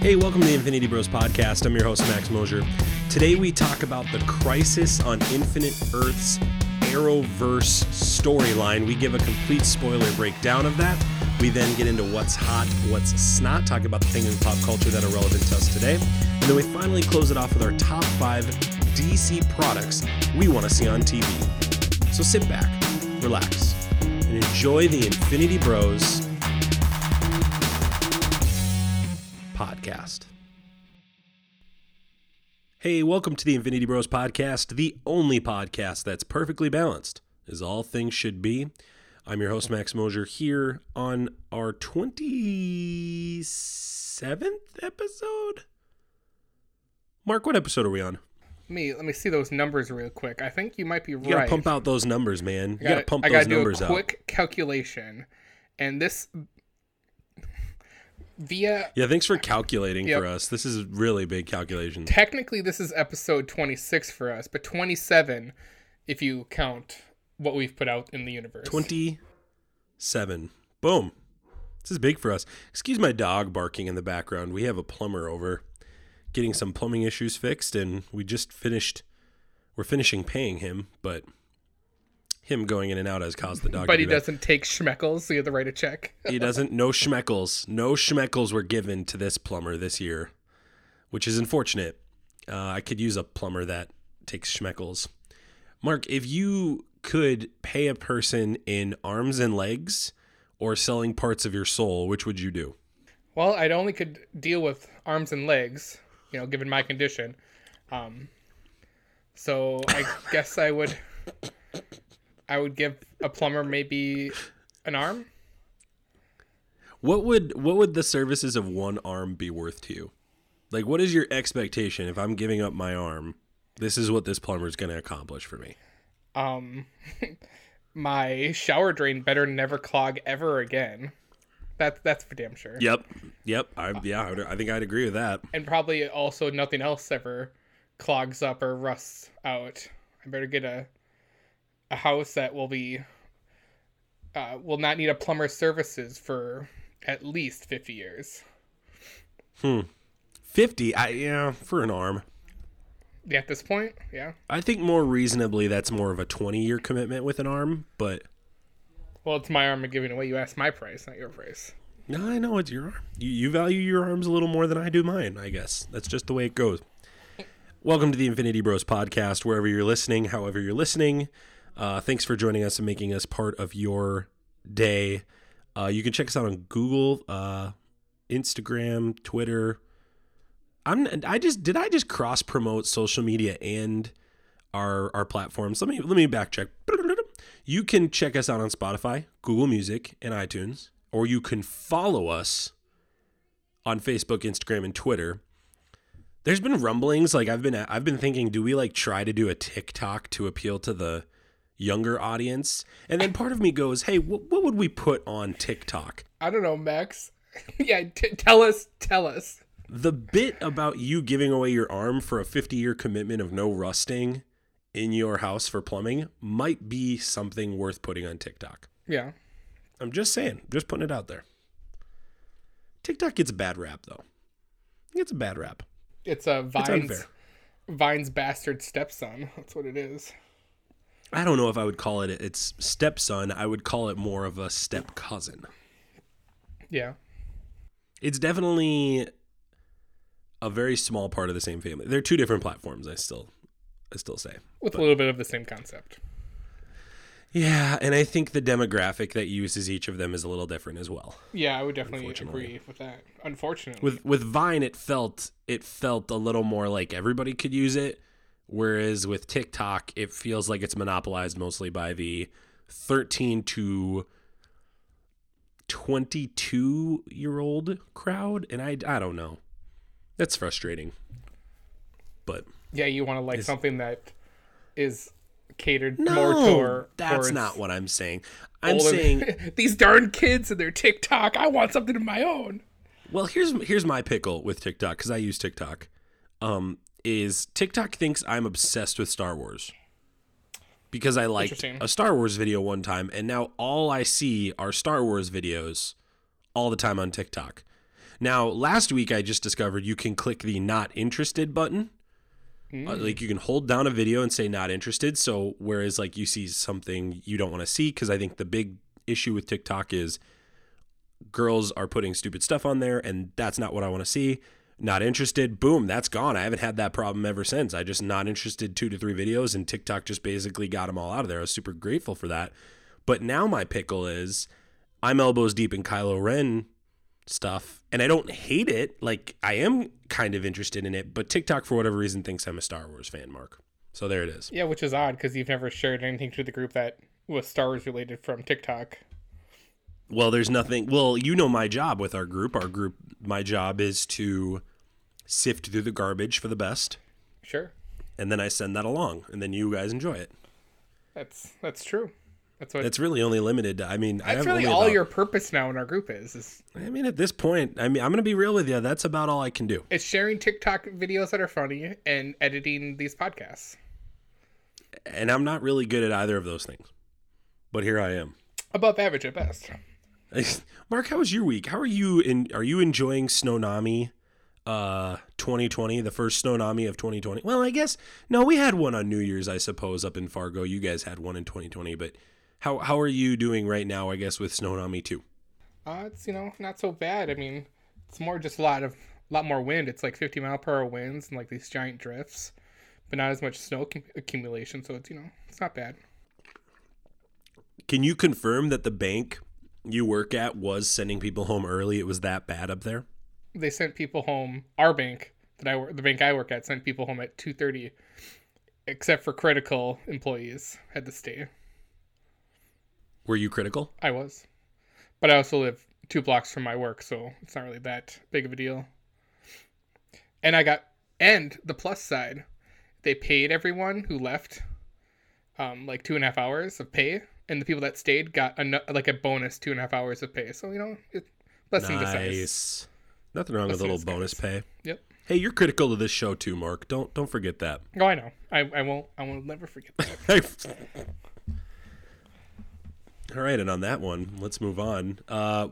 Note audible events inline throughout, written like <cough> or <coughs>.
Hey, welcome to the Infinity Bros podcast. I'm your host, Max Mosier. Today we talk about the Crisis on Infinite Earth's Arrowverse storyline. We give a complete spoiler breakdown of that. We then get into what's hot, what's snot, talk about the things in pop culture that are relevant to us today. And then we finally close it off with our top five DC products we want to see on TV. So sit back, relax, and enjoy the Infinity Bros podcast. Hey, welcome to the Infinity Bros podcast, the only podcast that's perfectly balanced, as all things should be. I'm your host, Max Mosier, here on our 27th episode. Mark, what episode are we on? Me let me see those numbers real quick. I think you might be You right. gotta pump out those numbers, man. You I gotta pump I those gotta do numbers a out. quick calculation, and this via Yeah, thanks for calculating Yep. for us. This is really big calculation. technically this is episode 26 for us, but 27 if you count what we've put out in the universe. 27. Boom. This is big for us. Excuse my dog barking in the background. We have a plumber over getting some plumbing issues fixed, and we just finished. We're finishing paying him, but him going in and out has caused the dog. But he do doesn't take schmeckles, so you have to write a check. He doesn't. No schmeckles. No schmeckles were given to this plumber this year, which is unfortunate. Uh, I could use a plumber that takes schmeckles. Mark, if you could pay a person in arms and legs or selling parts of your soul, which would you do? Well, I'd only could deal with arms and legs, you know, given my condition. Um, so I guess I would, I would give a plumber maybe an arm. What would what would the services of one arm be worth to you? Like, what is your expectation if I'm giving up my arm? This is what this plumber is going to accomplish for me. Um, <laughs> my shower drain better never clog ever again. That that's for damn sure. Yep, yep. I yeah, I, would- I think I'd agree with that. And probably also nothing else ever clogs up or rusts out. I better get a a house that will be uh, will not need a plumber's services for at least fifty years. Hmm. Fifty, I yeah, for an arm. Yeah, at this point, yeah. I think more reasonably that's more of a 20 year commitment with an arm, but Well, it's my arm I'm giving away. You asked my price, not your price. no, I know it's your arm. You, you value your arms a little more than I do mine, I guess. That's just the way it goes. Welcome to the Infinity Bros podcast, wherever you're listening, however you're listening. Uh, thanks for joining us and making us part of your day. Uh, you can check us out on Google, uh, Instagram, Twitter. I'm. I just did. I just cross promote social media and our our platforms. Let me let me back check. You can check us out on Spotify, Google Music, and iTunes, or you can follow us on Facebook, Instagram, and Twitter. There's been rumblings like I've been I've been thinking, do we like try to do a TikTok to appeal to the younger audience? And then part of me goes, hey, wh- what would we put on TikTok? I don't know, Max. <laughs> yeah, t- tell us, tell us. The bit about you giving away your arm for a 50 year commitment of no rusting in your house for plumbing might be something worth putting on TikTok. Yeah. I'm just saying, just putting it out there. TikTok gets a bad rap though. It gets a bad rap. It's a Vine's unfair. Vine's bastard stepson. That's what it is. I don't know if I would call it its stepson. I would call it more of a step cousin. Yeah. It's definitely a very small part of the same family. They're two different platforms. I still, I still say. With a little bit of the same concept. Yeah, and I think the demographic that uses each of them is a little different as well. Yeah, I would definitely agree with that. Unfortunately. With with Vine, it felt it felt a little more like everybody could use it, whereas with TikTok, it feels like it's monopolized mostly by the thirteen to twenty two year old crowd, and I I don't know. That's frustrating, but yeah, you want to like something that is catered no, more toward that's not what I'm saying. I'm older- saying <laughs> these darn kids and their TikTok. I want something of my own. Well, here's here's my pickle with TikTok because I use TikTok. Um, is TikTok thinks I'm obsessed with Star Wars because I liked a Star Wars video one time, and now all I see are Star Wars videos all the time on TikTok. Now, last week I just discovered you can click the not interested button. Mm. Uh, like you can hold down a video and say not interested. So whereas like you see something you don't want to see, because I think the big issue with TikTok is girls are putting stupid stuff on there, and that's not what I want to see. Not interested. Boom, that's gone. I haven't had that problem ever since. I just not interested two to three videos, and TikTok just basically got them all out of there. I was super grateful for that. But now my pickle is I'm elbows deep in Kylo Ren stuff, and I don't hate it. Like I am kind of interested in it, but TikTok for whatever reason thinks I'm a Star Wars fan, Mark. So there it is. Yeah, which is odd because you've never shared anything to the group that was Star Wars related from TikTok. Well, there's nothing. Well, you know my job with our group. Our group, my job is to sift through the garbage for the best, Sure, and then I send that along, and then you guys enjoy it. that's that's true. That's what. It's really only limited. To, I mean, I that's have really all about- your purpose now in our group is. is I mean, at this point, I mean, I'm gonna be real with you. That's about all I can do. it's sharing TikTok videos that are funny and editing these podcasts. and I'm not really good at either of those things. But here I am. Above average at best. <laughs> Mark, how was your week? How are you in are you enjoying Snownomi uh 2020, the first Snownomi of 2020? Well, I guess no, we had one on New Year's, I suppose, up in Fargo. You guys had one in 2020, but how how are you doing right now, I guess with Snownomi 2? Uh, it's you know not so bad. I mean, it's more just a lot of a lot more wind. It's like 50 mile per hour winds and like these giant drifts, but not as much snow cum- accumulation. So it's you know it's not bad. Can you confirm that the bank you work at was sending people home early? It was that bad up there? They sent people home. Our bank that I work, the bank I work at, sent people home at 2:30, except for critical employees had to stay. Were you critical? I was, but I also live two blocks from my work, so it's not really that big of a deal. And I got, and the plus side, they paid everyone who left, um, like two and a half hours of pay, and the people that stayed got a, like a bonus two and a half hours of pay. So you know, it blessing disguise. Nothing wrong with a little bonus pay. Yep. Hey, you're critical of this show too, Mark. Don't don't forget that. Oh, I know. I, I won't. I will never forget that. <laughs> All right, and on that one, let's move on. Uh,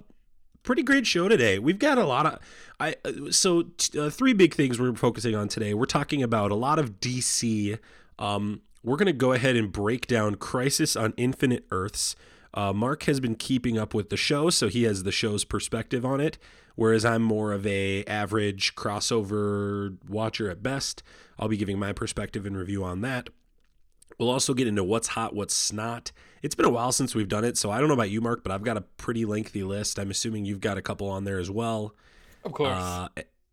pretty great show today. We've got a lot of I uh, so t- uh, three big things we're focusing on today. We're talking about a lot of DC. Um, we're going to go ahead and break down Crisis on Infinite Earths. Uh, Mark has been keeping up with the show, so he has the show's perspective on it, whereas I'm more of a average crossover watcher at best. I'll be giving my perspective and review on that. We'll also get into what's hot, what's not. It's been a while since we've done it, so I don't know about you, Mark, but I've got a pretty lengthy list. I'm assuming you've got a couple on there as well. Of course. Uh,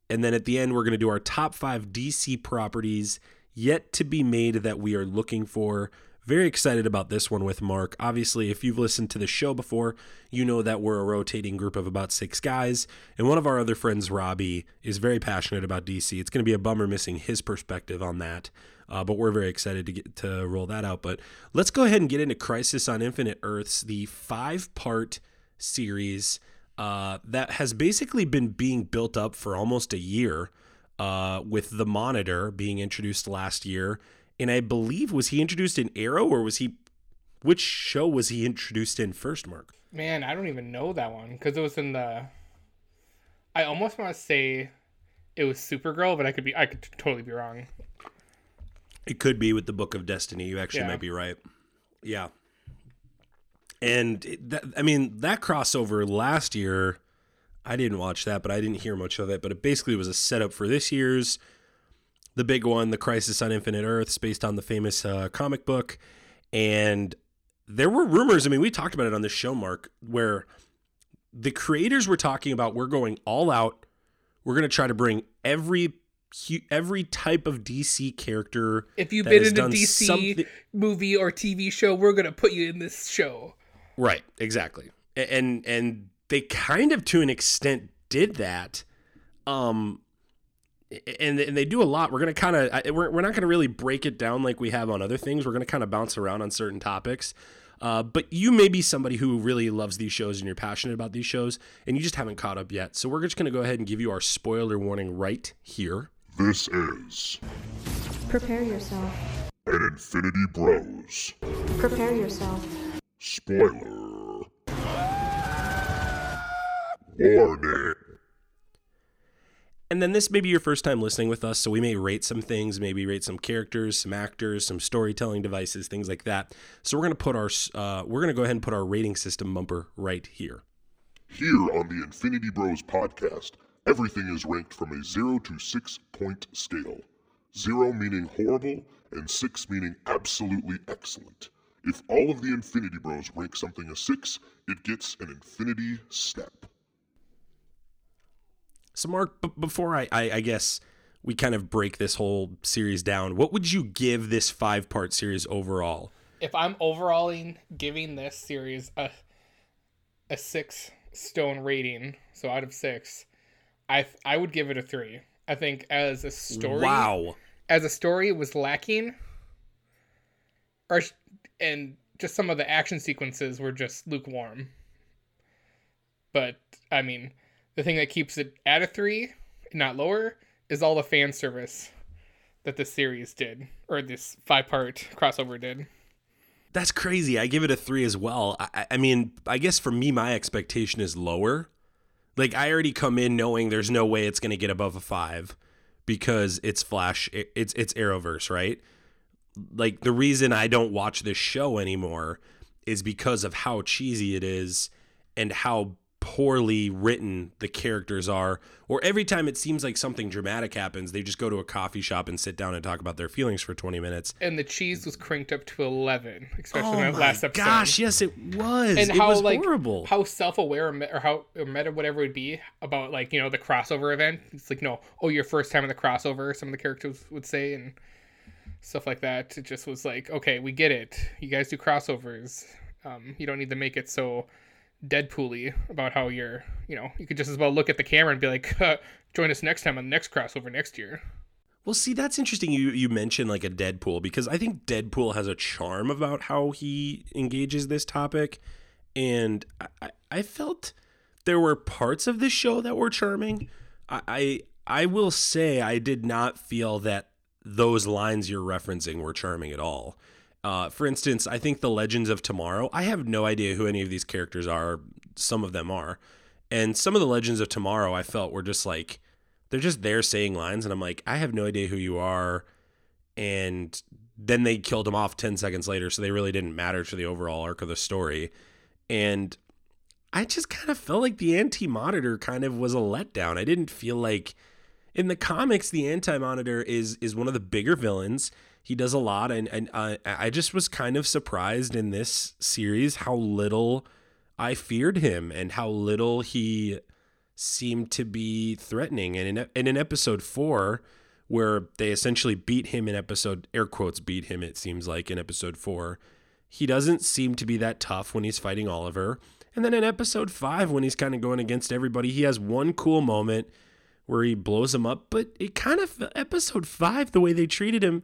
and then at the end, we're going to do our top five DC properties yet to be made that we are looking for. Very excited about this one with Mark. Obviously, if you've listened to the show before, you know that we're a rotating group of about six guys. And one of our other friends, Robbie, is very passionate about DC. It's going to be a bummer missing his perspective on that. Uh, but we're very excited to get to roll that out. But let's go ahead and get into Crisis on Infinite Earths, the five part series uh, that has basically been being built up for almost a year. Uh, with the monitor being introduced last year, and I believe was he introduced in Arrow or was he? Which show was he introduced in first, Mark? Man, I don't even know that one because it was in the. I almost want to say it was Supergirl, but I could be I could totally be wrong. It could be with the Book of Destiny. You actually Yeah. might be right. Yeah. And it- that, I mean that crossover last year, I didn't watch that, but I didn't hear much of it. But it basically was a setup for this year's, the big one, the Crisis on Infinite Earths, based on the famous uh, comic book. And there were rumors. I mean, we talked about it on this show, Mark, where the creators were talking about we're going all out. We're going to try to bring every every type of DC character. If you've been in a DC something- movie or TV show, we're gonna put you in this show. Right, exactly. And and they kind of to an extent did that. Um and and they do a lot. We're going to kind of we're we're not going to really break it down like we have on other things. We're going to kind of bounce around on certain topics. Uh, but you may be somebody who really loves these shows and you're passionate about these shows and you just haven't caught up yet. So we're just going to go ahead and give you our spoiler warning right here. This is Prepare yourself. an Infinity Bros. Prepare yourself. Spoiler. Warning. And then this may be your first time listening with us, so we may rate some things, maybe rate some characters, some actors, some storytelling devices, things like that. So we're gonna put our uh, we're gonna go ahead and put our rating system bumper right here. Here on the Infinity Bros podcast, everything is ranked from a 0 to 6 point scale. 0 meaning horrible, and 6 meaning absolutely excellent. If all of the Infinity Bros rank something a 6, it gets an Infinity Step. So, Mark, b- before I, I, I guess we kind of break this whole series down, what would you give this five part series overall? If I'm overalling giving this series a a six stone rating, so out of six, I I would give it a three. I think as a story, Wow. as a story, it was lacking, or sh- and just some of the action sequences were just lukewarm. But I mean, the thing that keeps it at a three, not lower, is all the fan service that this series did, or this five part crossover did. That's crazy. I give it a three as well. I- I, mean, I guess for me, my expectation is lower. Like, I already come in knowing there's no way it's going to get above a five because it's Flash, it's it's Arrowverse, right? Like the reason I don't watch this show anymore is because of how cheesy it is and how poorly written the characters are. Or every time it seems like something dramatic happens, they just go to a coffee shop and sit down and talk about their feelings for 20 minutes. And the cheese was cranked up to eleven, especially Oh in that last episode. gosh, yes, it was. and it how was like horrible. how self-aware or or how or meta whatever it would be about like you know the crossover event it's like no oh your first time in the crossover some of the characters would say and stuff like that it just was like okay we get it you guys do crossovers um, you don't need to make it so deadpool-y about how you're you know you could just as well look at the camera and be like <laughs> join us next time on the next crossover next year Well, see, that's interesting. You you mentioned like a Deadpool because I think Deadpool has a charm about how he engages this topic, and I, I- I felt there were parts of this show that were charming. I, I I will say I did not feel that those lines you're referencing were charming at all. Uh, for instance, I think the Legends of Tomorrow. I have no idea who any of these characters are. Some of them are, and some of the Legends of Tomorrow I felt were just like they're just there saying lines and i'm like i have no idea who you are and then they killed him off 10 seconds later so they really didn't matter to the overall arc of the story and i just kind of felt like the anti-monitor kind of was a letdown i didn't feel like in the comics the anti-monitor is is one of the bigger villains he does a lot and and uh, i just was kind of surprised in this series how little i feared him and how little he seemed to be threatening. And in, and in episode four, where they essentially beat him in episode, air quotes, beat him, it seems like in episode four, he doesn't seem to be that tough when he's fighting Oliver. And then in episode five, when he's kind of going against everybody, he has one cool moment where he blows him up. But it kind of, episode five, the way they treated him,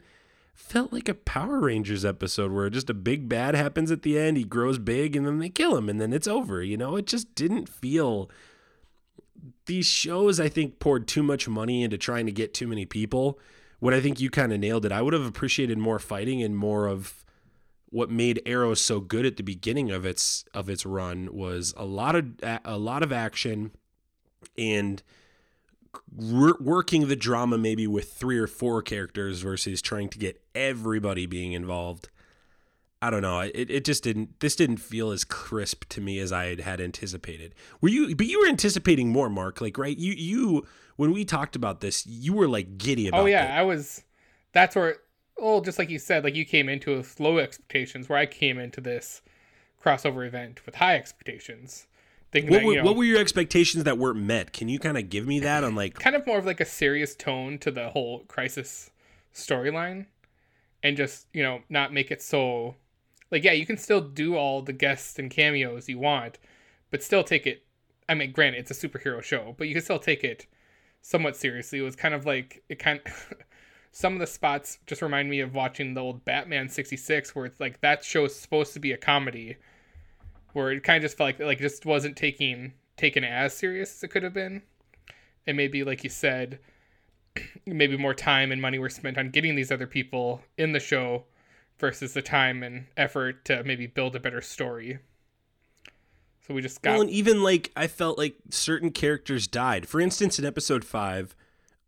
felt like a Power Rangers episode where just a big bad happens at the end. He grows big and then they kill him and then it's over. You know, it just didn't feel these shows I think poured too much money into trying to get too many people. What I think you kind of nailed it. I would have appreciated more fighting and more of what made Arrow so good at the beginning of its of its run was a lot of a lot of action and working the drama maybe with three or four characters versus trying to get everybody being involved. I don't know. It, it just didn't. This didn't feel as crisp to me as I had, had anticipated. Were you? But you were anticipating more, Mark. Like, right? You you when we talked about this, you were like giddy oh, about. oh yeah it. i was that's where well just like you said like you came into it with low expectations where i came into this crossover event with high expectations thinking What that, were, know, what were your expectations that weren't met? Can you kind of give me that on like? kind of more of like a serious tone to the whole crisis storyline and just you know not make it so like yeah you can still do all the guests and cameos you want but still take it i mean granted it's a superhero show but you can still take it somewhat seriously it was kind of like it kind <laughs> some of the spots just remind me of watching the old batman 66 where it's like that show is supposed to be a comedy where it kind of just felt like like it just wasn't taking taken as serious as it could have been and maybe like you said <clears throat> maybe more time and money were spent on getting these other people in the show versus the time and effort to maybe build a better story so we just got Well, and even like I felt like certain characters died. For instance, in episode five,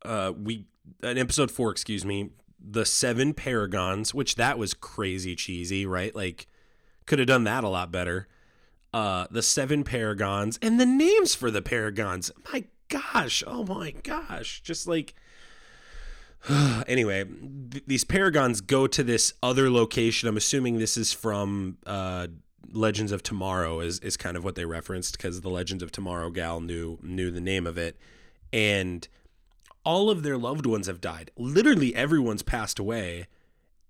uh, we in episode four, excuse me, the seven paragons, which that was crazy cheesy, right? Like, could have done that a lot better. Uh, the seven paragons and the names for the paragons. My gosh, oh my gosh, just like. <sighs> anyway, th- these paragons go to this other location. I'm assuming this is from uh, Legends of Tomorrow is is kind of what they referenced because the Legends of Tomorrow gal knew knew the name of it, and all of their loved ones have died. Literally everyone's passed away,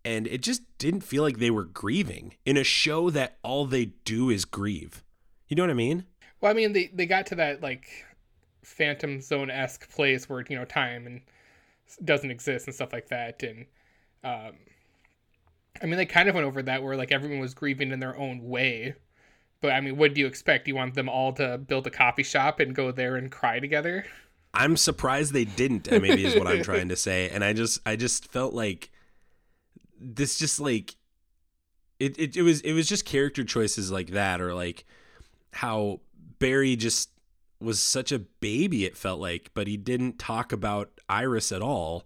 and it just didn't feel like they were grieving in a show that all they do is grieve. You know what I mean? Well, I mean, they they got to that like Phantom Zone esque place where you know time and doesn't exist and stuff like that, and um, I mean, they kind of went over that where like everyone was grieving in their own way. But I mean, what do you expect? You want them all to build a coffee shop and go there and cry together? I'm surprised they didn't. Maybe is what I'm <laughs> trying to say. And I just, I just felt like this, just like it, it, it was, it was just character choices like that, or like how Barry just was such a baby. It felt like, but he didn't talk about Iris at all,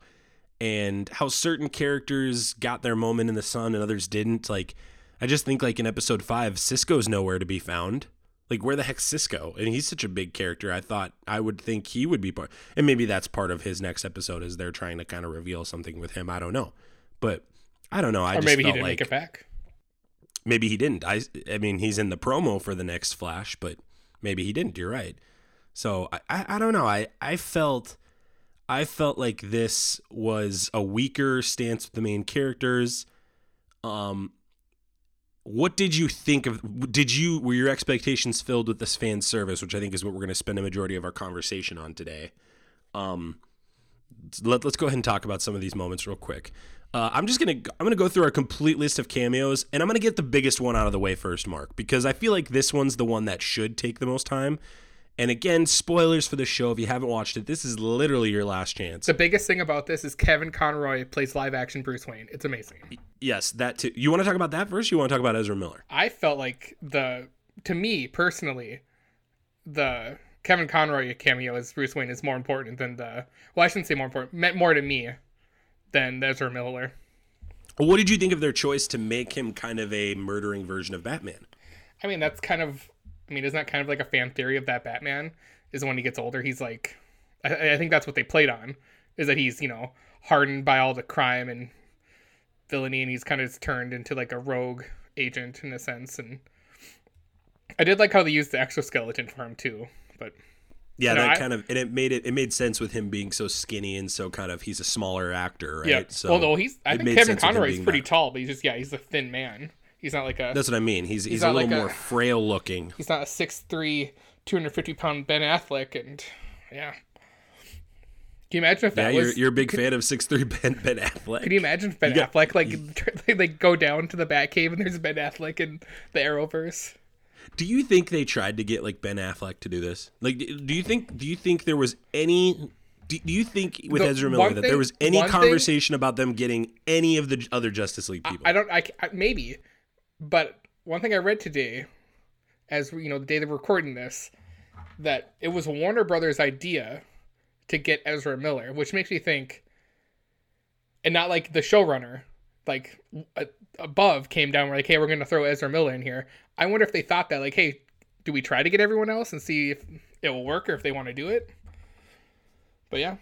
and how certain characters got their moment in the sun and others didn't. Like, I just think like in episode five, Cisco's nowhere to be found. Like, where the heck's Cisco? And he's such a big character. I thought I would think he would be part, and maybe that's part of his next episode is they're trying to kind of reveal something with him. I don't know, but I don't know. I or maybe he didn't like make it back. maybe he didn't. I I mean, he's in the promo for the next Flash, but maybe he didn't. You're right. So I I, I don't know. I I felt I felt like this was a weaker stance with the main characters. Um, what did you think of? Did you were your expectations filled with this fan service, which I think is what we're going to spend a majority of our conversation on today? Um, let, let's go ahead and talk about some of these moments real quick. Uh, I'm just gonna I'm gonna go through our complete list of cameos, and I'm gonna get the biggest one out of the way first, Mark, because I feel like this one's the one that should take the most time. And again, spoilers for the show. If you haven't watched it, this is literally your last chance. The biggest thing about this is Kevin Conroy plays live action Bruce Wayne. It's amazing. Yes, that too. You want to talk about that first? Or you want to talk about Ezra Miller? I felt like the to me personally, the Kevin Conroy cameo as Bruce Wayne is more important than the well, I shouldn't say more important, meant more to me than Ezra Miller. What did you think of their choice to make him kind of a murdering version of Batman? I mean, that's kind of I mean, isn't that kind of like a fan theory of that Batman? Is when he gets older, he's like, I, I think that's what they played on, is that he's you know hardened by all the crime and villainy, and he's kind of turned into like a rogue agent in a sense. And I did like how they used the exoskeleton for him too, but Yeah, You know, that I- kind of and it made it it made sense with him being so skinny and so kind of he's a smaller actor, right? yeah. So no, he's I think Kevin sense with him Conroy is pretty that. tall, but he's just yeah, he's a thin man. He's not like a That's what I mean. He's he's, a little like a- more frail looking. he's not a 6'3", 250 pound Ben Affleck, and yeah. Can you imagine if Yeah, that you're was? you're a big fan of six three Ben Ben Affleck. Can you imagine if Ben You got- Affleck like <laughs> they like go down to the Batcave and there's Ben Affleck in the Arrowverse? Do you think they tried to get like Ben Affleck to do this? Like, do you think do you think there was any? Do, do you think with The Ezra Miller that thing- there was any one thing- conversation about them getting any of the other Justice League people? I don't. I, I maybe, but one thing I read today, as you know, the day they're recording this, that it was Warner Brothers' idea to get Ezra Miller, which makes me think, and not like the showrunner, like above came down. We're like, hey, we're going to throw Ezra Miller in here. I wonder if they thought that, like, hey, do we try to get everyone else and see if it will work or if they want to do it? But yeah,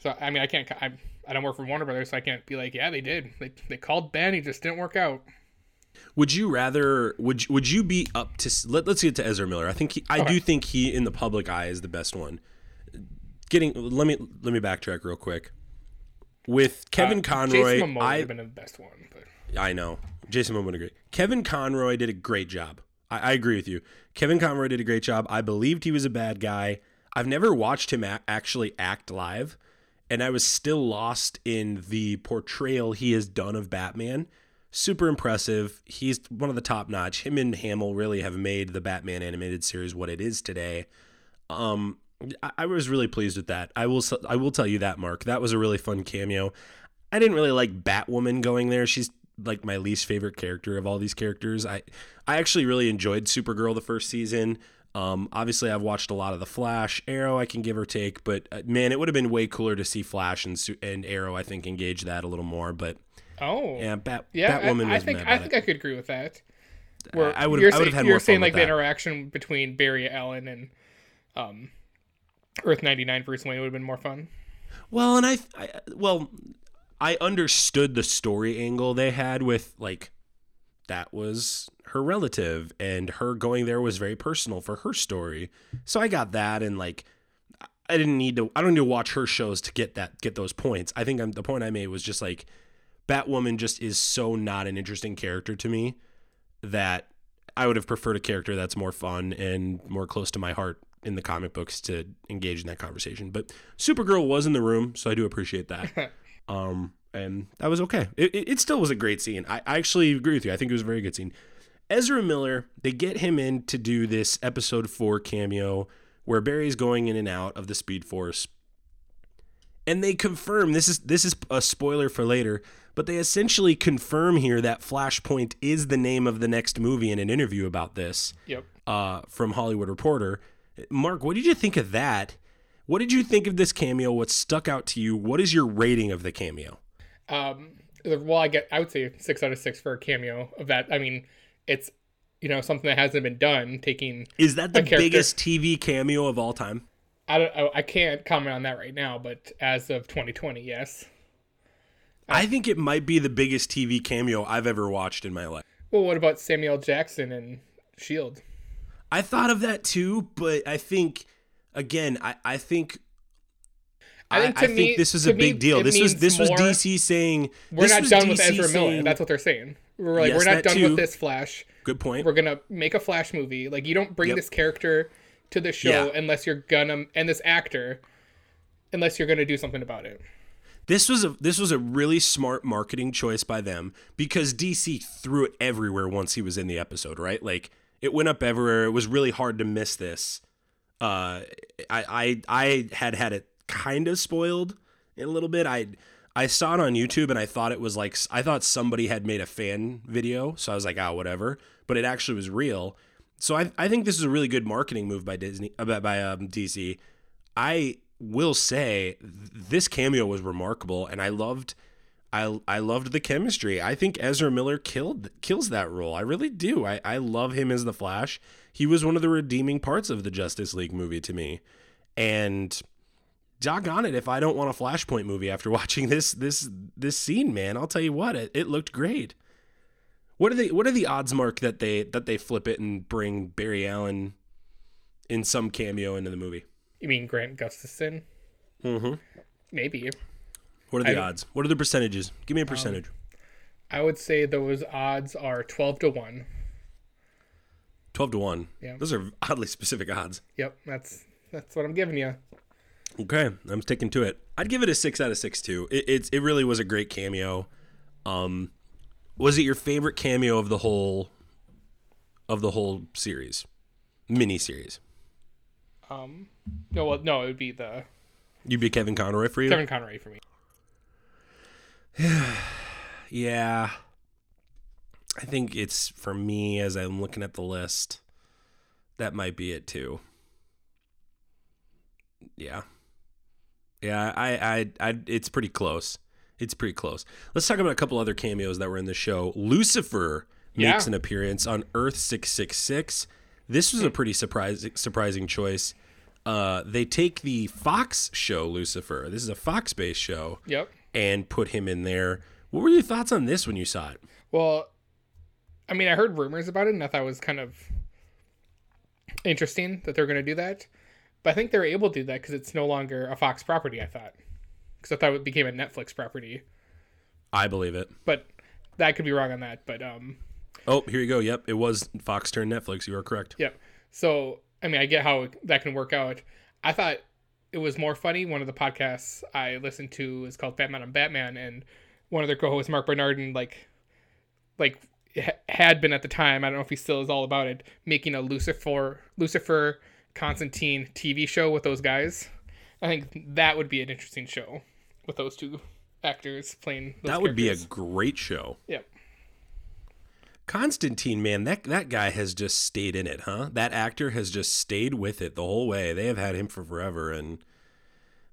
so I mean, I can't. I, I don't work for Warner Brothers, so I can't be like, yeah, they did. They, they called Ben, he just didn't work out. Would you rather? Would you- would you be up to? Let, let's get to Ezra Miller. I think he, I Okay. do think he in the public eye is the best one. Getting let me let me backtrack real quick. With Kevin Uh, Conroy, Jason Momoa would I have been the best one, but I know. Jason Momoa would agree. Kevin Conroy did a great job. I, I agree with you. Kevin Conroy did a great job. I believed he was a bad guy. I've never watched him a- actually act live, and I was still lost in the portrayal he has done of Batman. Super impressive. He's one of the top notch. Him and Hamill really have made the Batman animated series what it is today. Um, I, I was really pleased with that. I will. I will tell you that, Mark. That was a really fun cameo. I didn't really like Batwoman going there. She's like my least favorite character of all these characters. I I actually really enjoyed Supergirl the first season. Um, obviously, I've watched a lot of the Flash, Arrow. I can give or take, but uh, man, it would have been way cooler to see Flash and and Arrow. I think engage that a little more, but Oh, yeah, Bat yeah. Batwoman I, I was think I think. I could agree with that. Where I would've- you're I would've say- had You're saying like the that. interaction between Barry Allen and um, Earth ninety nine Bruce Wayne would have been more fun. Well, and I, I well, I understood the story angle they had with like that was her relative and her going there was very personal for her story. So I got that and like I didn't need to I don't need to watch her shows to get that get those points. I think I'm, the point I made was just like Batwoman just is so not an interesting character to me that I would have preferred a character that's more fun and more close to my heart in the comic books to engage in that conversation. But Supergirl was in the room, so I do appreciate that. <laughs> um, and that was okay. It, it, it still was a great scene. I, I actually agree with you. I think it was a very good scene. Ezra Miller, they get him in to do this episode four cameo where Barry's going in and out of the Speed Force. And they confirm this is this is a spoiler for later, but they essentially confirm here that Flashpoint is the name of the next movie in an interview about this Yep. uh, from Hollywood Reporter. Mark, what did you think of that? What did you think of this cameo? What stuck out to you? What is your rating of the cameo? Um, well, I get I would say six out of six for a cameo of that. I mean, it's you know something that hasn't been done. Taking Is that the biggest TV cameo of all time? I don't I- I can't comment on that right now, but as of 2020, yes. I think it might be the biggest TV cameo I've ever watched in my life. Well, what about Samuel Jackson and Shield? I thought of that too, but I think again, I, I think I think to me- this is a big me, deal. This was this was DC saying We're this not was done with DC Ezra Miller. saying- That's what they're saying. We're like, Yes, we're not done too. with this Flash. good point. We're gonna make a Flash movie. Like, you don't bring Yep. this character to the show Yeah. unless you're gonna and this actor, unless you're gonna do something about it. This was a this was a really smart marketing choice by them because DC threw it everywhere once he was in the episode, right? Like it went up everywhere. It was really hard to miss this. Uh, I I I had had it kind of spoiled in a little bit. I I saw it on YouTube and I thought it was like I thought somebody had made a fan video, so I was like, ah, whatever. But it actually was real. So I I think this is a really good marketing move by Disney uh, by by um, DC. I will say this cameo was remarkable, and I loved, I I loved the chemistry. I think Ezra Miller killed kills that role. I really do. I I love him as the Flash. He was one of the redeeming parts of the Justice League movie to me, and doggone it, if I don't want a Flashpoint movie after <laughs> watching this this this scene, man, I'll tell you what, it, it looked great. What are the what are the odds, Mark, that they that they flip it and bring Barry Allen in some cameo into the movie? You mean Grant Gustafson? Mm-hmm. Maybe. What are the I- odds? What are the percentages? Give me a percentage. I would say those odds are 12 to 1. 12 to 1. Yeah. Those are oddly specific odds. Yep, that's that's what I'm giving you. Okay, I'm sticking to it. I'd give it a 6 out of 6 too. It it's it really was a great cameo. Um was it your favorite cameo of the whole of the whole series? Mini series. Um, no, well, no, it would be the You'd be Kevin Conroy for you? Kevin Conroy for me. <sighs> Yeah. I think it's for me as I'm looking at the list. That might be it too. Yeah. Yeah, I I I it's pretty close. It's pretty close. Let's talk about a couple other cameos that were in the show. Lucifer makes Yeah. an appearance on Earth 666. This was a pretty surprising surprising choice. Uh, they take the Fox show Lucifer. This is a Fox-based show Yep. And put him in there. What were your thoughts on this when you saw it? Well, I mean, I heard rumors about it, and I thought it was kind of interesting that they're going to do that. But I think they're able to do that because it's no longer a Fox property. I thought, because I thought it became a Netflix property. I believe it. But that could be wrong on that. But um, Oh, here you go. Yep, it was Fox turned Netflix. You are correct. Yep. So I mean, I get how that can work out. I thought it was more funny. One of the podcasts I listened to is called Fatman on Batman, and one of their co-hosts, Marc Bernardin, like, like ha- had been at the time. I don't know if he still is all about it, making a Lucifer, Lucifer, Constantine TV show with those guys. I think that would be an interesting show with those two actors playing. Those that would be a great show. Yep. Constantine, man, that that guy has just stayed in it, huh? That actor has just stayed with it the whole way. They have had him for forever, and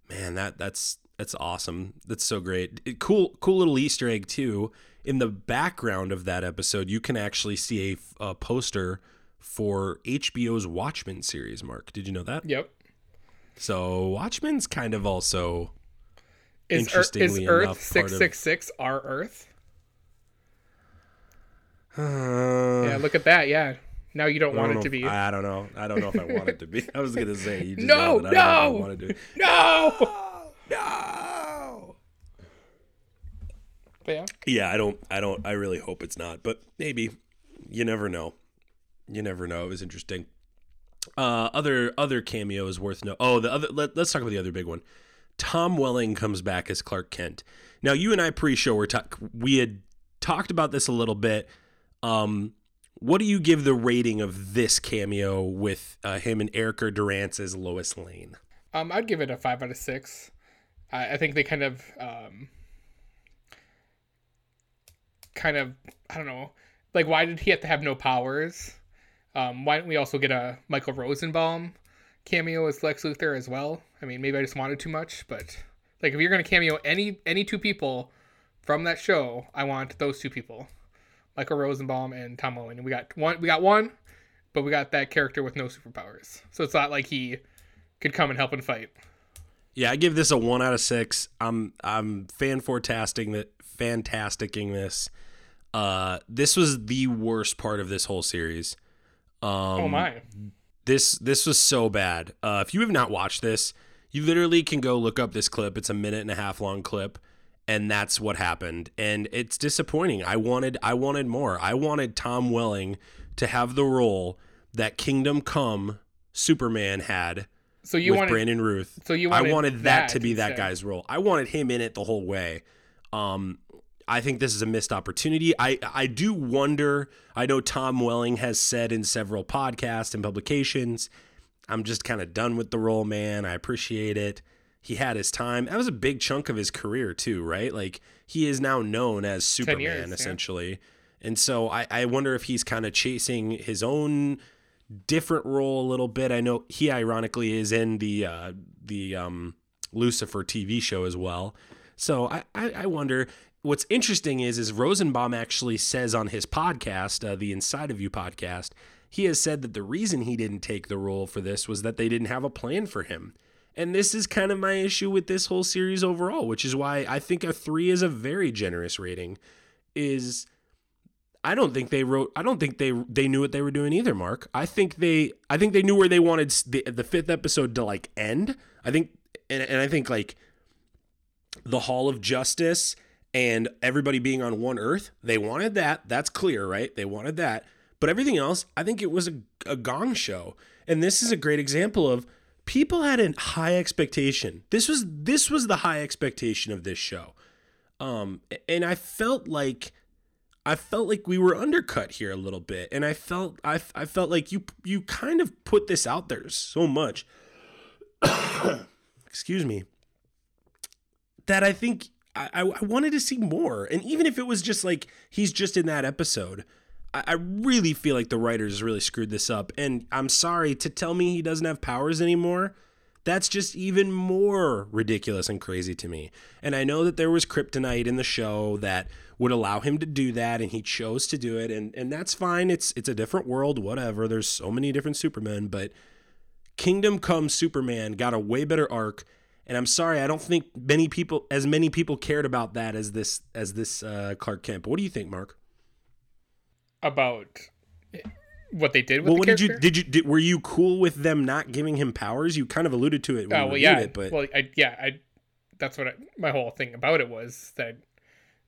man, that that's that's awesome. That's so great. It, cool, cool little Easter egg too. In the background of that episode, you can actually see a, a poster for HBO's Watchmen series. Mark, did you know that? Yep. So Watchmen's kind of also Is, Earth, is Earth six six six our Earth? Uh, Yeah, look at that. Yeah. Now you don't I want don't it to be. if- I don't know. I don't know if I want it to be. <laughs> I was gonna say you just No, but I don't know if I no! to. No. <laughs> No. But yeah. Yeah, I don't. I don't. I really hope it's not, but maybe. You never know. You never know. It was interesting. Uh, other other cameos worth no. Oh, the other. Let, let's talk about the other big one. Tom Welling comes back as Clark Kent. Now, you and I pre-show were talk. We had talked about this a little bit. Um, what do you give the rating of this cameo with uh, him and Erica Durance as Lois Lane? Um, I'd give it a five out of six. I, I think they kind of, um, kind of, I don't know, like why did he have to have no powers? Um, why didn't we also get a Michael Rosenbaum cameo as Lex Luthor as well? I mean, maybe I just wanted too much, but like if you're gonna cameo any any two people from that show, I want those two people, Michael Rosenbaum and Tom Welling. And we got one, we got one, but we got that character with no superpowers, so it's not like he could come and help and fight. Yeah, I give this a one out of six. I'm I'm fan fantastic that fantasticing this. Uh, this was the worst part of this whole series. Um, oh my! this this was so bad. Uh, if you have not watched this, you literally can go look up this clip. It's a minute and a half long clip, and that's what happened. And it's disappointing. I wanted I wanted more. I wanted Tom Welling to have the role that Kingdom Come Superman had So you with wanted Brandon Routh. so you I wanted wanted that, that to be that guy's role. I wanted him in it the whole way. Um, I think this is a missed opportunity. I I do wonder. I know Tom Welling has said in several podcasts and publications, "I'm just kind of done with the role, man. I appreciate it. He had his time. That was a big chunk of his career too, right? Like he is now known as Superman years, yeah. essentially." And so I, I wonder if he's kind of chasing his own different role a little bit. I know he ironically is in the uh, the um, Lucifer TV show as well. So I, I, I wonder. What's interesting is is Rosenbaum actually says on his podcast, uh, the Inside of You podcast, he has said that the reason he didn't take the role for this was that they didn't have a plan for him. And this is kind of my issue with this whole series overall, which is why I think a three is a very generous rating. Is I don't think they wrote. I don't think they they knew what they were doing either. Mark. I think they. I think they knew where they wanted the the fifth episode to like end. I think, and, and I think like the Hall of Justice and everybody being on one Earth. They wanted that. That's clear, right? They wanted that. But everything else, I think it was a, a gong show. And this is a great example of people had a high expectation. This was this was the high expectation of this show. Um, and I felt like I felt like we were undercut here a little bit, and I felt I, I felt like you you kind of put this out there so much. <coughs> Excuse me. That I think I, I I wanted to see more, and even if it was just like he's just in that episode, I, really feel like the writers really screwed this up. And I'm sorry to tell me he doesn't have powers anymore. That's just even more ridiculous and crazy to me. And I know that there was kryptonite in the show that would allow him to do that and he chose to do it and and that's fine. It's it's a different world, whatever. There's so many different Supermen, but Kingdom Come Superman got a way better arc. And I'm sorry, I don't think many people as many people cared about that as this as this uh, Clark Kent. What do you think, Mark? About what they did with Well, the what did you did you did, were you cool with them not giving him powers? You kind of alluded to it when Oh well, yeah. it, but well, I, yeah, I. That's what I, my whole thing about it was that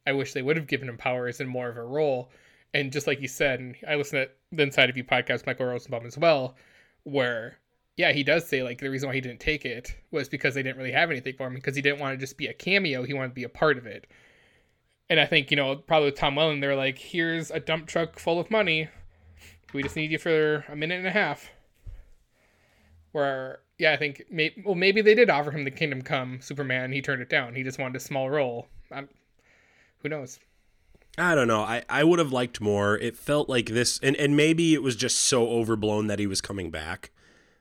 I wish they would have given him powers and more of a role. And just like you said, and I listened to the Inside of You podcast, Michael Rosenbaum as well, where yeah, he does say like the reason why he didn't take it was because they didn't really have anything for him because he didn't want to just be a cameo. He wanted to be a part of it. And I think you know probably with Tom Welling, they're like, here's a dump truck full of money. We just need you for a minute and a half where yeah, I think may, well maybe they did offer him the Kingdom Come Superman. He turned it down. He just wanted a small role. I'm, who knows? I don't know. I, I would have liked more. It felt like this, and, and maybe it was just so overblown that he was coming back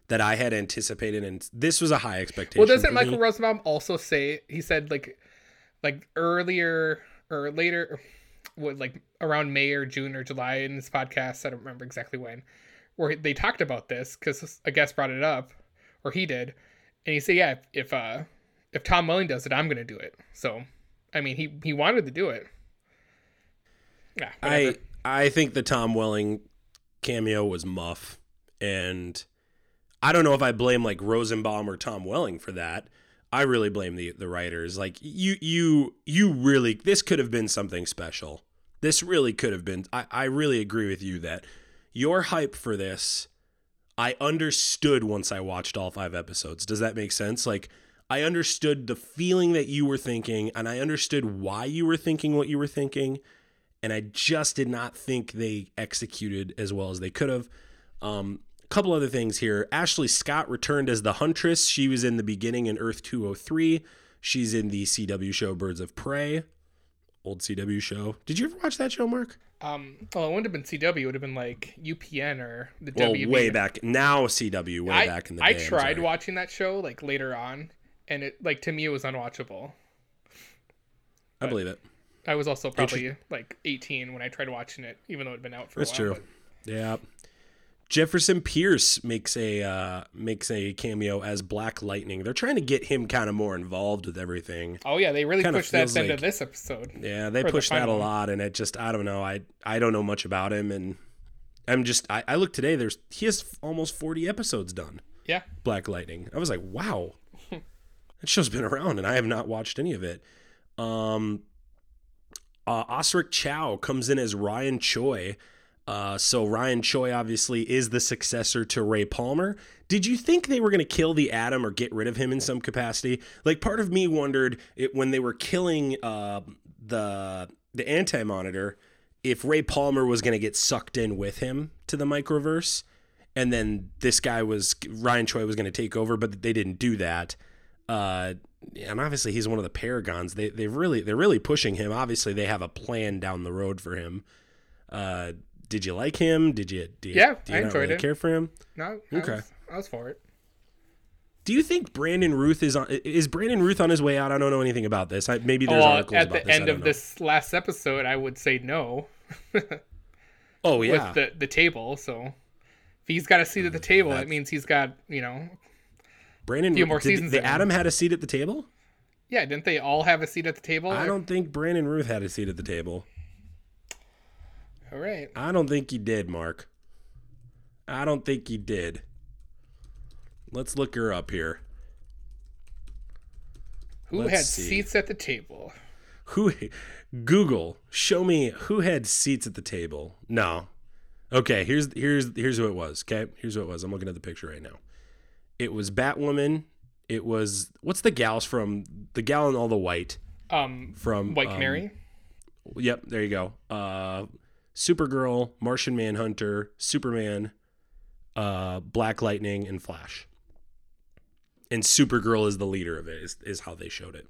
that I had anticipated, and this was a high expectation. Well, doesn't Michael me. Rosenbaum also say he said like like earlier or later what like around May or June or July in this podcast, I don't remember exactly when, where they talked about this because a guest brought it up, or he did, and he said, "Yeah, if, if uh if Tom Welling does it, I'm gonna do it." So, I mean, he he wanted to do it. Yeah, whatever. I I think the Tom Welling cameo was muff, and I don't know if I blame like Rosenbaum or Tom Welling for that. I really blame the the writers. Like you you you really this could have been something special. This really could have been. I I really agree with you that your hype for this. I understood once I watched all five episodes. Does that make sense? Like I understood the feeling that you were thinking, and I understood why you were thinking what you were thinking and I just did not think they executed as well as they could have. Um, couple other things here. Ashley Scott returned as the Huntress. She was in the beginning in Earth 203. She's in the CW show Birds of Prey, old CW show. Did you ever watch that show, Mark? um, well, it wouldn't have been CW. It would have been like UPN or the Well, WB. way back now, CW, way I, back in the I day. I'm tried watching that show like later on, and it like to me it was unwatchable. I believe it. I was also probably like 18 when I tried watching it, even though it had been out for That's a while. true. Yeah. Jefferson Pierce makes a uh, makes a cameo as Black Lightning. They're trying to get him kind of more involved with everything. Oh yeah, they really Kinda pushed that feels into like- this episode. Yeah, they Or the pushed that a lot, and it just I don't know. I I don't know much about him, and I'm just I, I looked today. There's he has almost 40 episodes done. Yeah, Black Lightning. I was like, wow, <laughs> that show's been around, and I have not watched any of it. Um, uh, Osric Chau comes in as Ryan Choi. Uh, so Ryan Choi obviously is the successor to Ray Palmer. Did you think they were going to kill the Atom or get rid of him in some capacity? Like part of me wondered it, when they were killing uh, the the Anti Monitor, if Ray Palmer was going to get sucked in with him to the microverse, and then this guy was Ryan Choi was going to take over, but they didn't do that. Uh, and obviously he's one of the paragons. They they really they're really pushing him. Obviously they have a plan down the road for him. Uh, did you like him? Did you? You Yeah, do you I enjoyed really it. Care for him? no, I Okay. was, I was for it. Do you think Brandon Routh is on? Is Brandon Routh on his way out? I don't know anything about this. I, maybe there's Well, articles at about the this. I end of know. this last episode, I would say no oh <laughs> yeah, with the the table. So if he's got a seat at the mm, table, that means he's got you know. Brandon. a few more did seasons The. Adam had a seat at the table. Yeah, didn't they all have a seat at the table? I don't think Brandon Routh had a seat at the table. All right. I don't think he did, Mark. I don't think he did. Let's look her up here. Who Let's had see. seats at the table? Who Google, show me who had seats at the table. No. Okay, here's here's here's who it was. Okay? Here's who it was. I'm looking at the picture right now. It was Batwoman. It was what's the gals from the gal in all the white Um, from White um, Canary. Yep, there you go. Uh Supergirl, Martian Manhunter, Superman, uh Black Lightning and Flash. And Supergirl is the leader of it is, is how they showed it.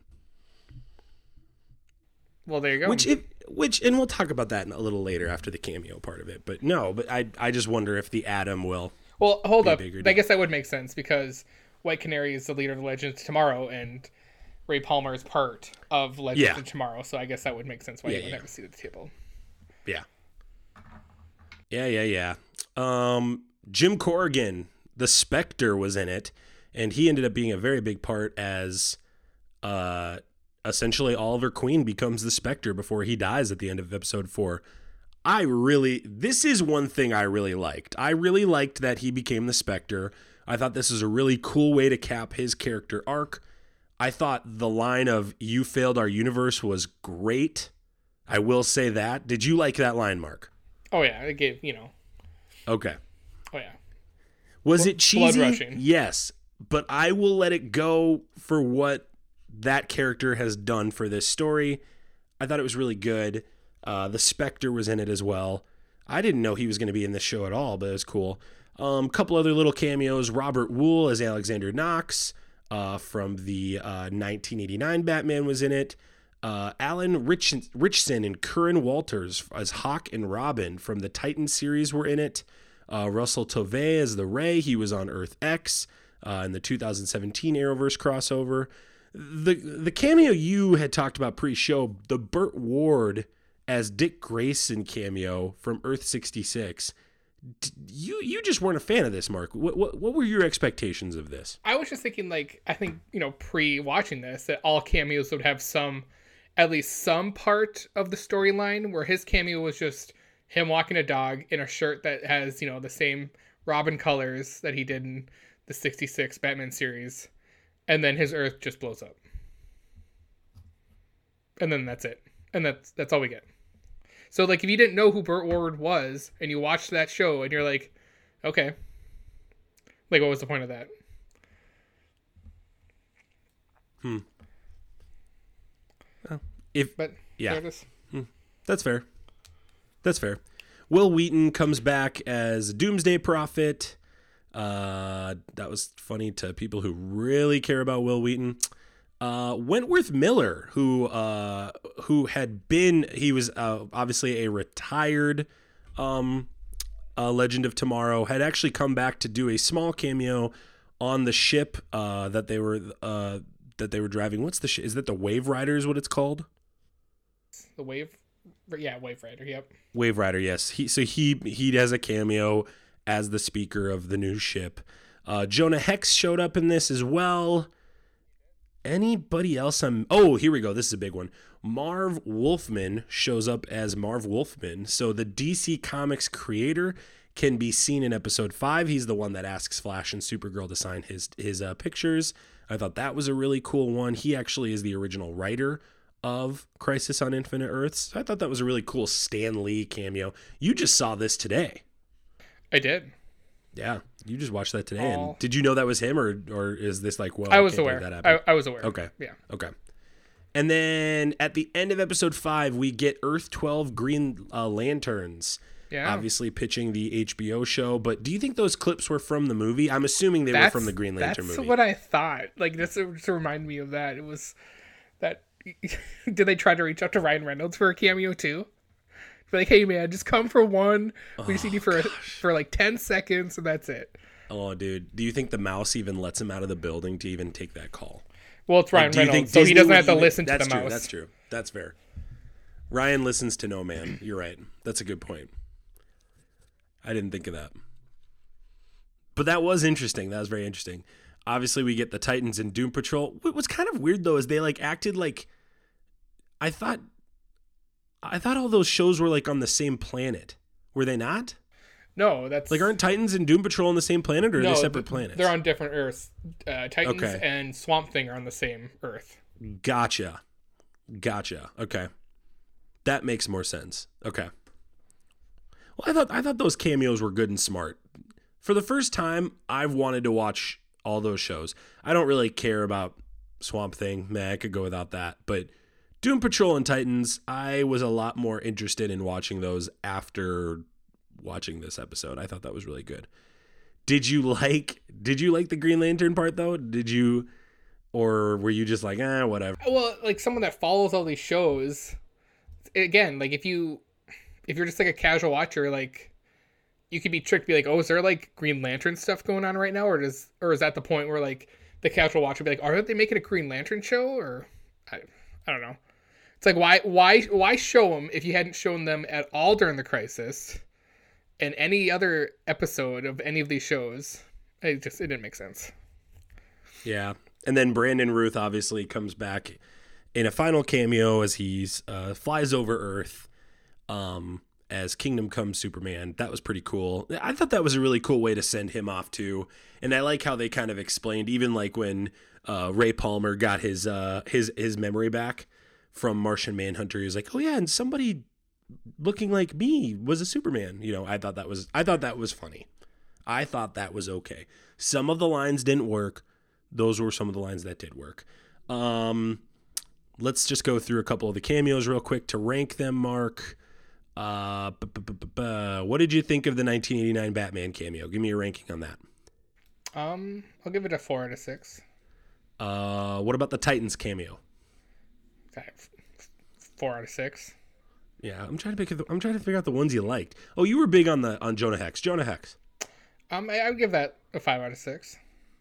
well, there you go. Which, if, which, and we'll talk about that a little later after the cameo part of it. But no, but I, I just wonder if the Atom will. well, hold up. I guess that would make sense because White Canary is the leader of the Legends of Tomorrow, and Ray Palmer is part of Legends Yeah. of Tomorrow. So I guess that would make sense why Yeah, he would yeah. have a seat at the table. Yeah. Yeah, yeah, yeah. Um, Jim Corrigan, the Spectre, was in it, and he ended up being a very big part as, uh, essentially Oliver Queen becomes the Spectre before he dies at the end of episode four. I really, this is one thing I really liked. I really liked that he became the Spectre. I thought this is a really cool way to cap his character arc. I thought the line of "You failed our universe" was great. I will say that. Did you like that line, Mark? Oh yeah, it gave you know. Okay. Oh yeah. Was it cheesy? blood rushing. Yes, but I will let it go for what that character has done for this story. I thought it was really good. Uh, the Spectre was in it as well. I didn't know he was going to be in this show at all, but it was cool. A um, couple other little cameos. Robert Wuhl as Alexander Knox uh, from the uh, 1989 Batman was in it. Uh, Alan Rich- Ritchson and Curran Walters as Hawk and Robin from the Titan series were in it. Uh, Russell Tovey as the Ray. He was on Earth X uh, in the 2017 Arrowverse crossover. The the cameo you had talked about pre-show, the Burt Ward as Dick Grayson cameo from Earth 66. D- You you just weren't a fan of this, Mark. What what, what were your expectations of this? I was just thinking, like, I think, you know, pre watching this, that all cameos would have some, at least some part of the storyline where his cameo was just him walking a dog in a shirt that has, you know, the same Robin colors that he did in the 66 Batman series. And then his Earth just blows up. And then that's it. And that's that's all we get. So like if you didn't know who Burt Ward was and you watched that show and you're like, okay. Like what was the point of that? Hmm. If But Yeah. there. That's fair. That's fair. Wil Wheaton comes back as Doomsday Prophet. Uh, that was funny to people who really care about Wil Wheaton. Uh, Wentworth Miller, who uh, who had been, he was uh, obviously a retired um, uh, Legend of Tomorrow, had actually come back to do a small cameo on the ship uh, that they were uh, that they were driving. What's the ship? Is that the Wave Rider? Is what it's called? The wave, yeah, Wave Rider. Yep. Wave Rider, yes. He so he he has a cameo as the speaker of the new ship. Uh, Jonah Hex showed up in this as well. Anybody else? I'm. Oh, here we go. This is a big one. Marv Wolfman shows up as Marv Wolfman. So the DC Comics creator can be seen in episode five. He's the one that asks Flash and Supergirl to sign his his uh, pictures. I thought that was a really cool one. He actually is the original writer of Crisis on Infinite Earths. I thought that was a really cool Stan Lee cameo. You just saw this today. I did. Yeah, you just watched that today. Oh. And did you know that was him, or or is this like well? I was can't aware. That happened? I, I was aware. Okay. Yeah. Okay. And then at the end of episode five, we get Earth 12 Green uh, Lanterns. Yeah. Obviously pitching the HBO show, but do you think those clips were from the movie? I'm assuming they were from the Green Lantern that's movie. That's what I thought. Like this just remind me of that. It was that. <laughs> did they try to reach out to Ryan Reynolds for a cameo too? Be like, hey man, just come for one. We just need you oh, for for like ten seconds, and that's it. oh, dude, do you think the mouse even lets him out of the building to even take that call? Well, it's Ryan you Reynolds, so he doesn't have to even- listen to the true, mouse. That's true. That's fair. Ryan listens to no man. You're right. That's a good point. I didn't think of that. But that was interesting. That was very interesting. Obviously, we get the Titans and Doom Patrol. What's kind of weird though is they like acted like I thought I thought all those shows were like on the same planet. Were they not? No, that's Like aren't Titans and Doom Patrol on the same planet or are no, they separate planets? They're on different Earths. Uh, Titans Okay. and Swamp Thing are on the same Earth. Gotcha. Gotcha. Okay. That makes more sense. Okay. Well, I thought I thought those cameos were good and smart. For the first time, I've wanted to watch all those shows. I don't really care about Swamp Thing. Man, I could go without that. But Doom Patrol and Titans, I was a lot more interested in watching those after watching this episode. I thought that was really good. Did you like did you like the Green Lantern part though? Did you or were you just like, eh, whatever? Well, like someone that follows all these shows, again, like if you if you're just like a casual watcher, like you could be tricked, be like, oh, is there like Green Lantern stuff going on right now, or does or is that the point where like the casual watcher would be like, are they making a Green Lantern show, or I, I don't know. It's like why why why show them if you hadn't shown them at all during the crisis, and any other episode of any of these shows? It just it didn't make sense. Yeah. And then Brandon Routh obviously comes back in a final cameo as he's uh, flies over Earth um, as Kingdom Come Superman. That was pretty cool. I thought that was a really cool way to send him off too. And I like how they kind of explained, even like when uh, Ray Palmer got his uh, his his memory back from Martian Manhunter. He was like, "Oh yeah, and somebody looking like me was a Superman." You know, I thought that was I thought that was funny. I thought that was okay. Some of the lines didn't work. Those were some of the lines that did work. Um, let's just go through a couple of the cameos real quick to rank them, Mark. Uh, bu- bu- bu- bu- bu- what did you think of the 1989 Batman cameo? Give me a ranking on that. Um, I'll give it a four out of six. Uh, what about the Titans cameo? Four out of six. Yeah, I'm trying to pick. The, I'm trying to figure out the ones you liked. Oh, you were big on the on Jonah Hex. Jonah Hex. Um, I, I would give that a five out of six.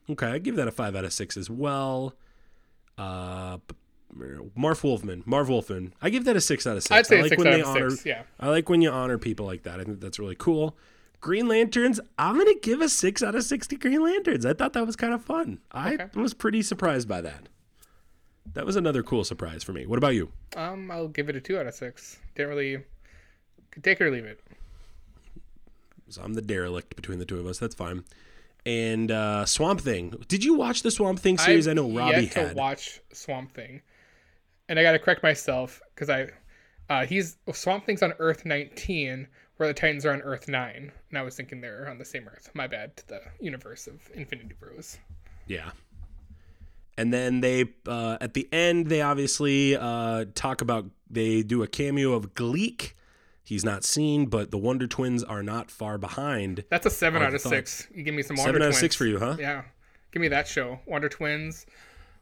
Okay, I give that a five out of six as well. Uh, Marv Wolfman. Marv Wolfman. I give that a six out of six. I'd say I like when they honor. six. Yeah. I like when you honor people like that. I think that's really cool. Green Lanterns. I'm gonna give a six out of sixty Green Lanterns. I thought that was kind of fun. I Okay. was pretty surprised by that. That was another cool surprise for me. What about you? Um, I'll give it a two out of six. Didn't really take it or leave it. So I'm the derelict between the two of us. That's fine. And uh, Swamp Thing. Did you watch the Swamp Thing series? I know Robbie yet had. to watch Swamp Thing, and I got to correct myself because I, uh, he's Swamp Thing's on Earth 19, where the Titans are on Earth 9, and I was thinking they're on the same Earth. My bad to the universe of Infinity Bros. Yeah. And then they, uh, at the end, they obviously uh, talk about, they do a cameo of Gleek. He's not seen, but the Wonder Twins are not far behind. That's a seven out of thoughts. six. You give me some Wonder Seven out of six for you, huh? Yeah, give me that show. Wonder Twins.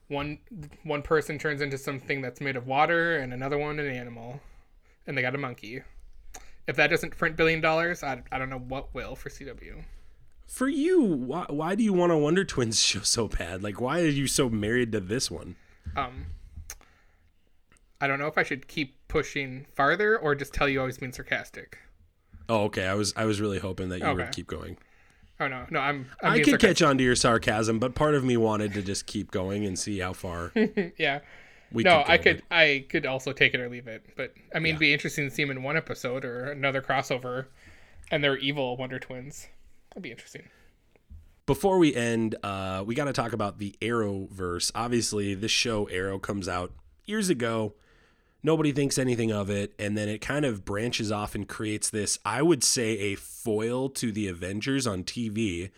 One one person turns into something that's made of water, and another one an animal, and they got a monkey. If that doesn't print billion dollars, I, I don't know what will for CW. For you, why, why do you want a Wonder Twins <laughs> show so bad? Like, why are you so married to this one? Um, I don't know if I should keep pushing farther or just tell you I was being sarcastic. Oh, okay. I was I was really hoping that you Okay. would keep going. Oh no, no, I'm. I'm I could sarcastic. catch on to your sarcasm, but part of me wanted to just keep going and see how far <laughs> Yeah. we no, could I could. I could also take it or leave it. But I mean, it'd be interesting to see them in one episode or another crossover, and they're evil Wonder Twins. That'd be interesting. Before we end, uh, we got to talk about the Arrowverse. Obviously, this show Arrow comes out years ago. Nobody thinks anything of it, and then it kind of branches off and creates this, I would say, a foil to the Avengers on TV.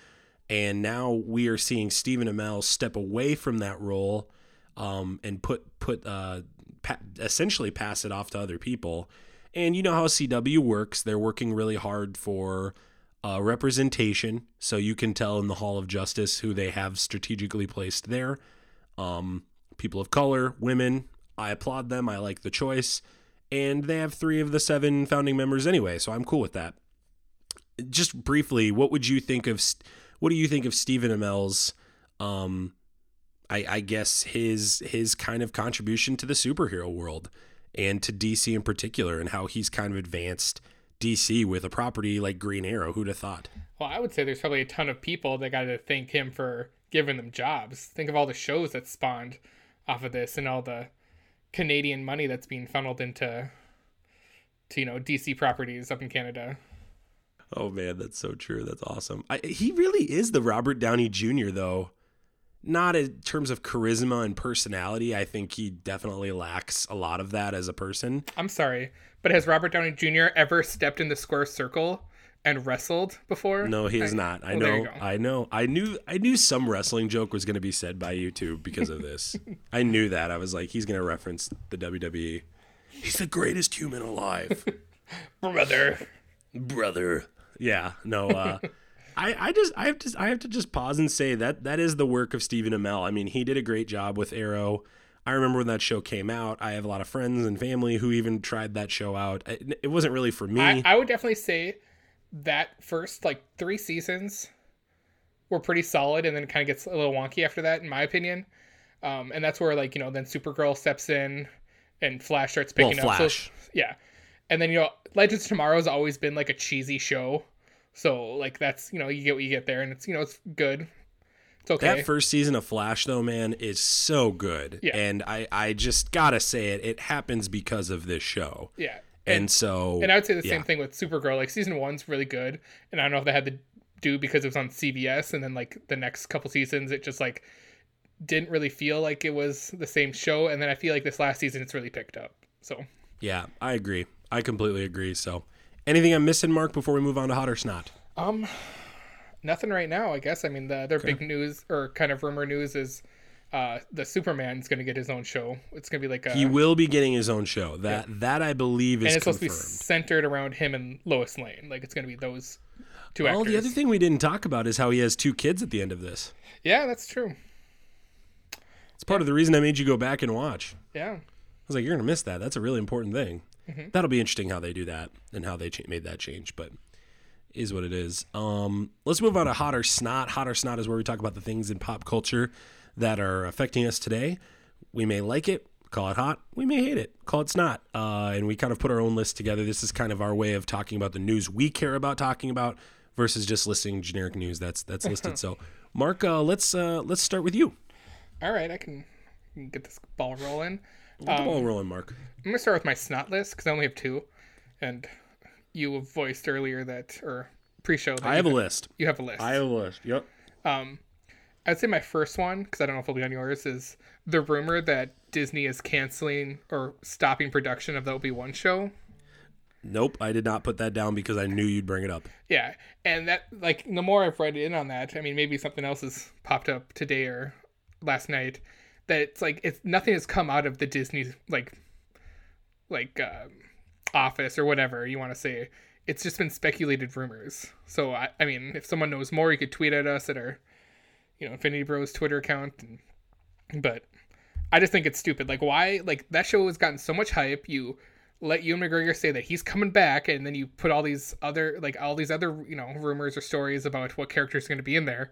And now we are seeing Stephen Amell step away from that role um, and put put uh, pa- essentially pass it off to other people. And you know how CW works; they're working really hard for uh, representation, so you can tell in the Hall of Justice who they have strategically placed there. Um, people of color, women. I applaud them. I like the choice, and they have three of the seven founding members anyway, so I'm cool with that. Just briefly, what would you think of? What do you think of Stephen Amell's? Um, I, I guess his his kind of contribution to the superhero world and to DC in particular, and how he's kind of advanced DC with a property like Green Arrow. Who'd have thought? Well, I would say there's probably a ton of people that got to thank him for giving them jobs. Think of all the shows that spawned off of this, and all the Canadian money that's being funneled into, to you know, DC properties up in Canada. Oh man, that's so true. That's awesome. I, he really is the Robert Downey Jr. though. Not in terms of charisma and personality. I think he definitely lacks a lot of that as a person. I'm sorry, but has Robert Downey Jr. ever stepped in the square circle and wrestled before? No, he has I- not. I well, know. I know. I knew. I knew some wrestling joke was going to be said by you too because of this. <laughs> I knew that. I was like, he's going to reference the WWE. He's the greatest human alive. <laughs> Brother. brother. Yeah, no. Uh, <laughs> I I just I have to I have to just pause and say that that is the work of Stephen Amell. I mean, he did a great job with Arrow. I remember when that show came out. I have a lot of friends and family who even tried that show out. It, it wasn't really for me. I, I would definitely say that first like three seasons were pretty solid, and then it kind of gets a little wonky after that, in my opinion. Um, and that's where like you know then Supergirl steps in, and Flash starts well, picking up. Flash. So, yeah, and then you know Legends of Tomorrow has always been like a cheesy show, so like that's you know you get what you get there, and it's you know it's good. It's okay. That first season of Flash, though, man, is so good. Yeah. And I, I just gotta say it. It happens because of this show. yeah, And, so, And I would say the yeah. same thing with Supergirl. Like season one's really good, and I don't know if they had to do because it was on CBS, and then like the next couple seasons, it just like didn't really feel like it was the same show. And then I feel like this last season, it's really picked up. So Yeah, I agree. I completely agree. So, anything I'm missing, Mark, before we move on to hot or snot? um, nothing right now. I guess. I mean, the other big news or kind of rumor news is. Uh, the Superman's going to get his own show. It's going to be like a, He will be getting his own show. That that I believe is and it's supposed to be centered around him and Lois Lane. Like it's going to be those two Well, actors. the other thing we didn't talk about is how he has two kids at the end of this. yeah, that's true. It's part of the reason I made you go back and watch. Yeah. I was like, you're gonna miss that. That's a really important thing. That'll be interesting how they do that and how they cha- made that change, but is what it is. Um, let's move on to hotter snot. Hotter snot is where we talk about the things in pop culture that are affecting us today. We may like it, call it hot. We may hate it, call it snot. Uh, and we kind of put our own list together. This is kind of our way of talking about the news we care about talking about versus just listing generic news that's that's listed. <laughs> so, Mark, uh, let's uh, let's start with you. All right, I can get this ball rolling. Get the ball rolling, Mark. I'm gonna start with my snot list because I only have two, and you voiced earlier that or pre-show that I have a list. you have a list. I have a list. Yep. Um, I'd say my first one because I don't know if it'll be on yours is the rumor that Disney is canceling or stopping production of the Obi Wan show. Nope, I did not put that down because I knew you'd bring it up. Yeah, and that like the more I've read in on that, I mean maybe something else has popped up today or last night that it's like it's nothing has come out of the Disney like like um, office or whatever you want to say. It's just been speculated rumors. So I, I mean, if someone knows more, you could tweet at us at our you know Infinity Bros Twitter account. And, but I just think it's stupid. Like why? Like that show has gotten so much hype. You let Ewan McGregor say that he's coming back, and then you put all these other like all these other you know rumors or stories about what character's going to be in there,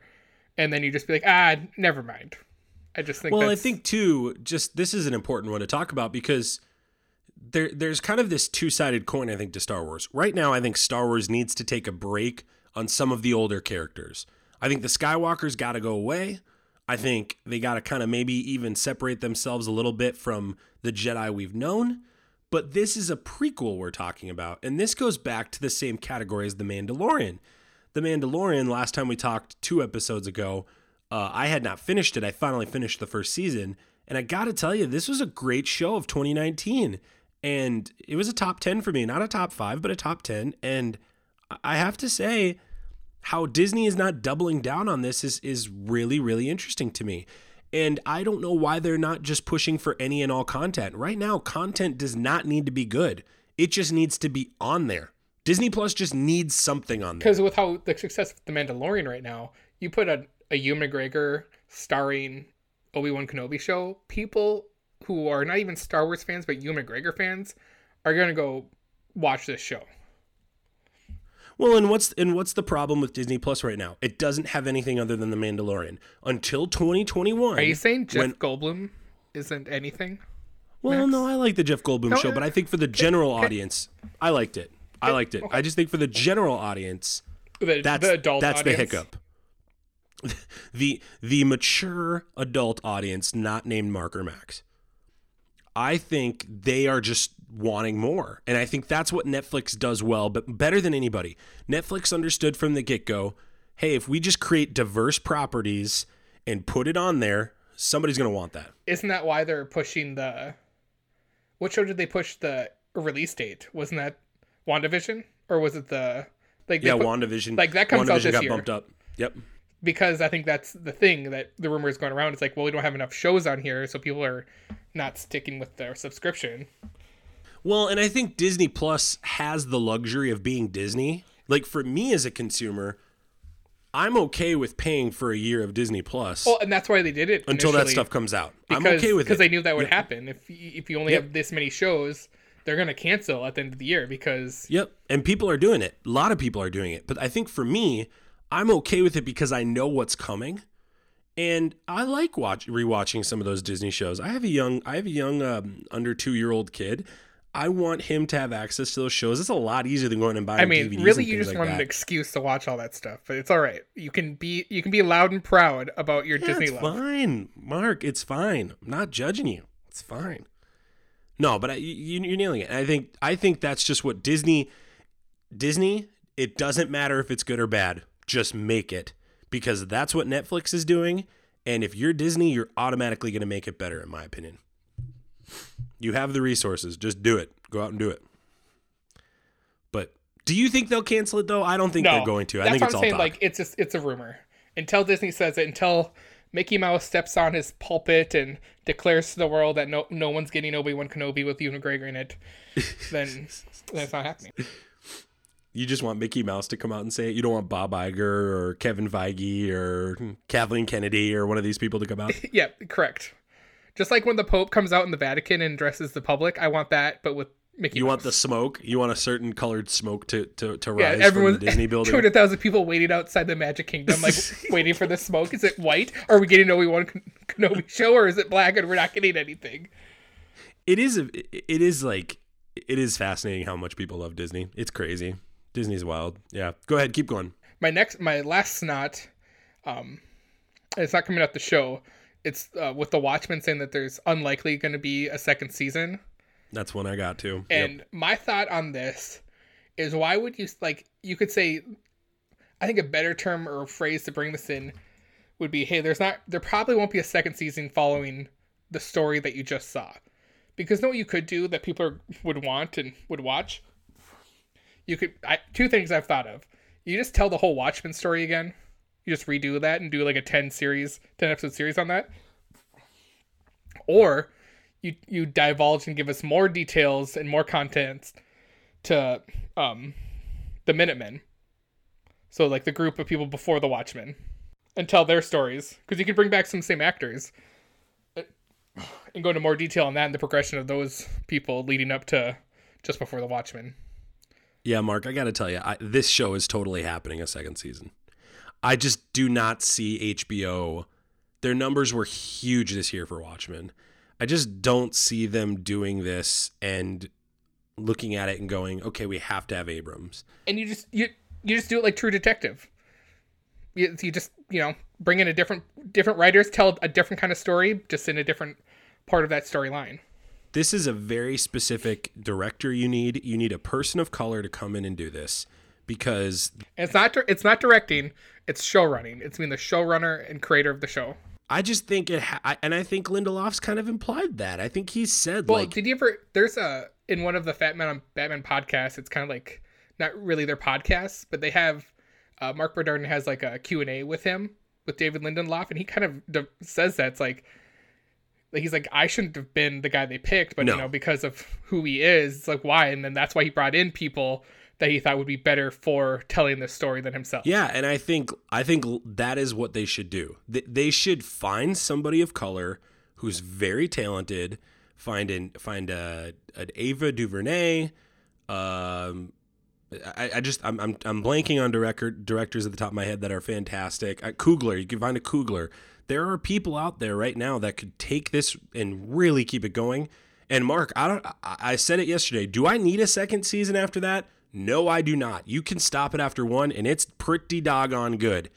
and then you just be like, ah, never mind. I just think. Well, I think too, just this is an important one to talk about because there there's kind of this two-sided coin I think to Star Wars. Right now I think Star Wars needs to take a break on some of the older characters. I think the Skywalkers got to go away. I think they got to kind of maybe even separate themselves a little bit from the Jedi we've known. But this is a prequel we're talking about, and this goes back to the same category as The Mandalorian. The Mandalorian, last time we talked two episodes ago, uh, I had not finished it. I finally finished the first season, and I got to tell you, this was a great show of 2019, and it was a top 10 for me, not a top five, but a top 10. And I have to say, how Disney is not doubling down on this is is really really interesting to me. And I don't know why they're not just pushing for any and all content. Right now, content does not need to be good. It just needs to be on there. Disney Plus just needs something on there. because with how the success of the Mandalorian right now, you put a a Ewan McGregor starring Obi Wan Kenobi show, people who are not even Star Wars fans but Ewan McGregor fans are gonna go watch this show. Well, and what's and what's the problem with Disney Plus right now? It doesn't have anything other than The Mandalorian until 2021. Are you saying Jeff when- Goldblum isn't anything? Well, no, I like the Jeff Goldblum No, show, but I think for the general audience, I liked it. I liked it. I just think for the general audience, The, that's the adult that's audience. the hiccup. <laughs> the the mature adult audience, not named Mark or Max. I think they are just wanting more, and I think that's what Netflix does well, but better than anybody. Netflix understood from the get go. Hey, if we just create diverse properties and put it on there, somebody's going to want that. Isn't that why they're pushing the? What show did they push the release date? Wasn't that WandaVision or was it the? Like Yeah, put- WandaVision. like, that comes out WandaVision this got year. bumped up. Yep. Because I think that's the thing that the rumor is going around. It's like, well, we don't have enough shows on here, so people are not sticking with their subscription. Well, and I think Disney Plus has the luxury of being Disney. Like for me as a consumer, I'm okay with paying for a year of Disney Plus Well, and that's why they did it until that stuff comes out. Because, I'm okay with it. because they knew that would happen. If if you only Yep. have this many shows, they're gonna cancel at the end of the year because Yep. And people are doing it. A lot of people are doing it. But I think for me, I'm okay with it because I know what's coming. And I like watch rewatching some of those Disney shows. I have a young I have a young um, under 2-year-old kid. I want him to have access to those shows. It's a lot easier than going and buying I mean, DVDs really, you just like want that. an excuse to watch all that stuff. But it's all right. You can be you can be loud and proud about your Yeah, Disney it's love. fine, Mark. It's fine. I'm not judging you. It's fine. No, but I, you, you're nailing it. And I think I think that's just what Disney. Disney. It doesn't matter if it's good or bad. Just make it because that's what Netflix is doing. And if you're Disney, you're automatically going to make it better, in my opinion. You have the resources. Just do it. Go out and do it. But do you think they'll cancel it though? I don't think No, they're going to. I think it's I'm all saying. Like it's just it's a rumor. Until Disney says it, until Mickey Mouse steps on his pulpit and declares to the world that no no one's getting Obi Wan Kenobi with Ewan McGregor in it, then <laughs> that's not happening. You just want Mickey Mouse to come out and say it. You don't want Bob Iger or Kevin Feige or Kathleen Kennedy or one of these people to come out. <laughs> yeah, correct. Just like when the Pope comes out in the Vatican and dresses the public, I want that, but with Mickey. You Mouse. want the smoke? You want a certain colored smoke to to, to yeah, rise everyone. from the Disney <laughs> building? Two hundred thousand people waiting outside the Magic Kingdom, like <laughs> waiting for the smoke. Is it white? Are we getting Obi Wan Kenobi show, or is it black and we're not getting anything? It is a, it is like it is fascinating how much people love Disney. It's crazy. Disney's wild. Yeah. Go ahead, keep going. My next, my last snot, um, it's not coming out the show. It's uh, with the Watchmen saying that there's unlikely going to be a second season. That's one I got too. And my thought on this is why would you like you could say I think a better term or phrase to bring this in would be hey there's not there probably won't be a second season following the story that you just saw. Because know what you could do that people are, would want and would watch? You could I, two things I've thought of. You just tell the whole Watchmen story again. You just redo that and do like a 10 series 10 episode series on that. Or you you divulge and give us more details and more content to um the Minutemen. So like the group of people before the Watchmen and tell their stories because you could bring back some same actors and go into more detail on that and the progression of those people leading up to just before the Watchmen. Yeah, Mark, I got to tell you, I, this show is totally happening a second season. I just do not see HBO. Their numbers were huge this year for Watchmen. I just don't see them doing this and looking at it and going, "Okay, we have to have Abrams." And you just you you just do it like True Detective. You, you just you know bring in a different different writers tell a different kind of story just in a different part of that storyline. This is a very specific director you need. You need a person of color to come in and do this because it's not it's not directing, it's show running. It's being the showrunner and creator of the show. I just think it, ha- I- and I think Lindelof's kind of implied that. I think he said Well, like, did you ever? There's a in one of the Fatman on Batman podcasts. It's kind of like not really their podcasts, but they have uh, Marc Bernardin has like a Q and A with him with David Lindelof, and he kind of says that it's like like, he's like I shouldn't have been the guy they picked, but No. you know because of who he is, it's like why, and then that's why he brought in people that he thought would be better for telling this story than himself. Yeah, and I think I think that is what they should do. They, they should find somebody of color who's very talented. Find an find a an Ava DuVernay. Um, I, I just I'm, I'm I'm blanking on director directors at the top of my head that are fantastic. Coogler, you can find a Coogler. There are people out there right now that could take this and really keep it going. And Mark, I don't. I said it yesterday. Do I need a second season after that? No, I do not. You can stop it after one, and it's pretty doggone good.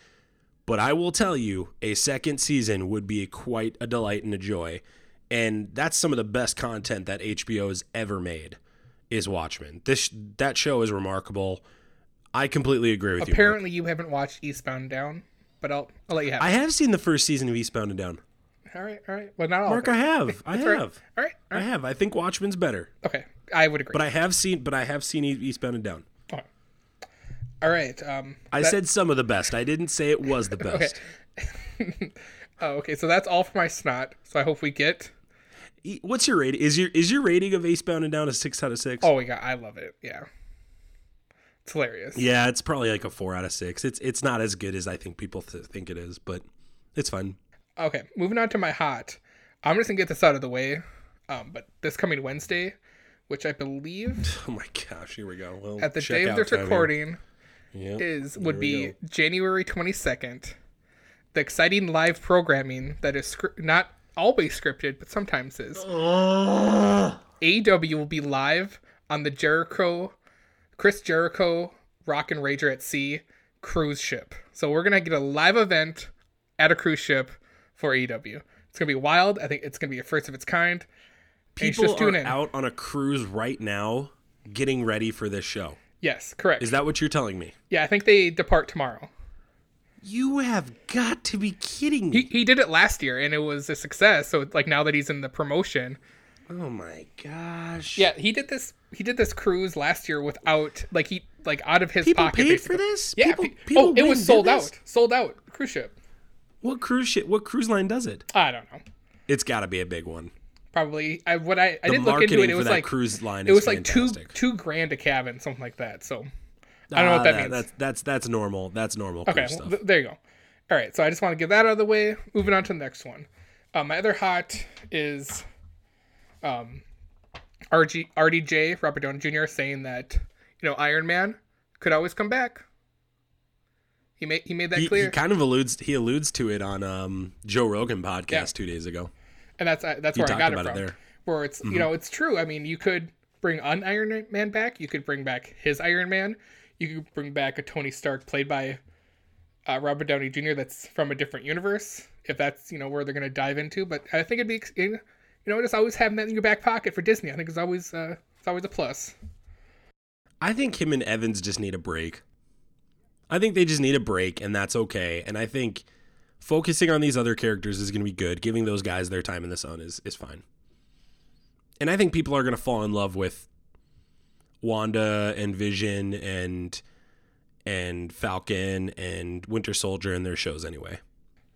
But I will tell you, a second season would be quite a delight and a joy. And that's some of the best content that HBO has ever made. Is Watchmen. This that show is remarkable. I completely agree with you. Apparently, you haven't watched Eastbound Down, but I'll I'll let you have. I it. have seen the first season of Eastbound and Down. all right, all right. Well, not all. Mark, I have. <laughs> I That's all right. have. All right, I have. I think Watchmen's better. Okay, I would agree. But I have seen. But I have seen Eastbound and Down. Okay. All right. Um, I that- said some of the best. I didn't say it was the <laughs> best. <laughs> Oh, okay. So that's all for my snot. So I hope we get. What's your rating? Is your is your rating of Eastbound and Down a six out of six? Oh, yeah, I love it. Yeah, it's hilarious. Yeah, it's probably like a four out of six. It's it's not as good as I think people th- think it is, but it's fun. Okay, moving on to my hot. I'm just gonna get this out of the way. Um, but this coming Wednesday, which I believe <laughs> Oh my gosh, here we go. Well, at the day of this recording Yep, is would be go. January 22nd. The exciting live programming that is not always scripted, but sometimes is. A W will be live on the Jericho, Chris Jericho, Rock and Rager at Sea cruise ship. So we're gonna get a live event at a cruise ship for AEW. It's gonna be wild. I think it's gonna be a first of its kind. And you should People just are in. out on a cruise right now, getting ready for this show. Yes, correct. Is that what you're telling me? yeah, I think they depart tomorrow. You have got to be kidding me! He, he did it last year and it was a success. So like now that he's in the promotion, oh my gosh! yeah, he did this. He did this cruise last year without like he like out of his people pocket. paid basically. for this. Yeah. people, pe- people oh, it was sold this? out. Sold out. Cruise ship. What cruise ship? What cruise line does it? I don't know. It's got to be a big one. Probably. I what I I The did look into it. It was like cruise line It was like two fantastic. two grand a cabin, something like that. So I don't know what Ah, that means. That's that's that's normal. That's normal okay, cruise well, th- there you go. All right, so I just want to get that out of the way. Moving on to the next one. Uh, my other hot is um, RG, RDJ, Robert Downey Jr., saying that, you know, Iron Man could always come back. He made he made that He, clear, he kind of alludes he alludes to it on um, Joe Rogan podcast Yeah. two days ago. and that's uh, that's He where I got it it from. Mm-hmm. Where it's you know it's true. I mean, you could bring un Iron Man back. You could bring back his Iron Man. You could bring back a Tony Stark played by uh, Robert Downey Jr. That's from a different universe. If that's you know where they're gonna dive into, but I think it'd be you know just always having that in your back pocket for Disney. I think is always uh, it's always a plus. I think him and Evans just need a break. I think they just need a break, and that's okay. And I think focusing on these other characters is going to be good. Giving those guys their time in the sun is is fine. And I think people are going to fall in love with Wanda and Vision and and Falcon and Winter Soldier and their shows anyway.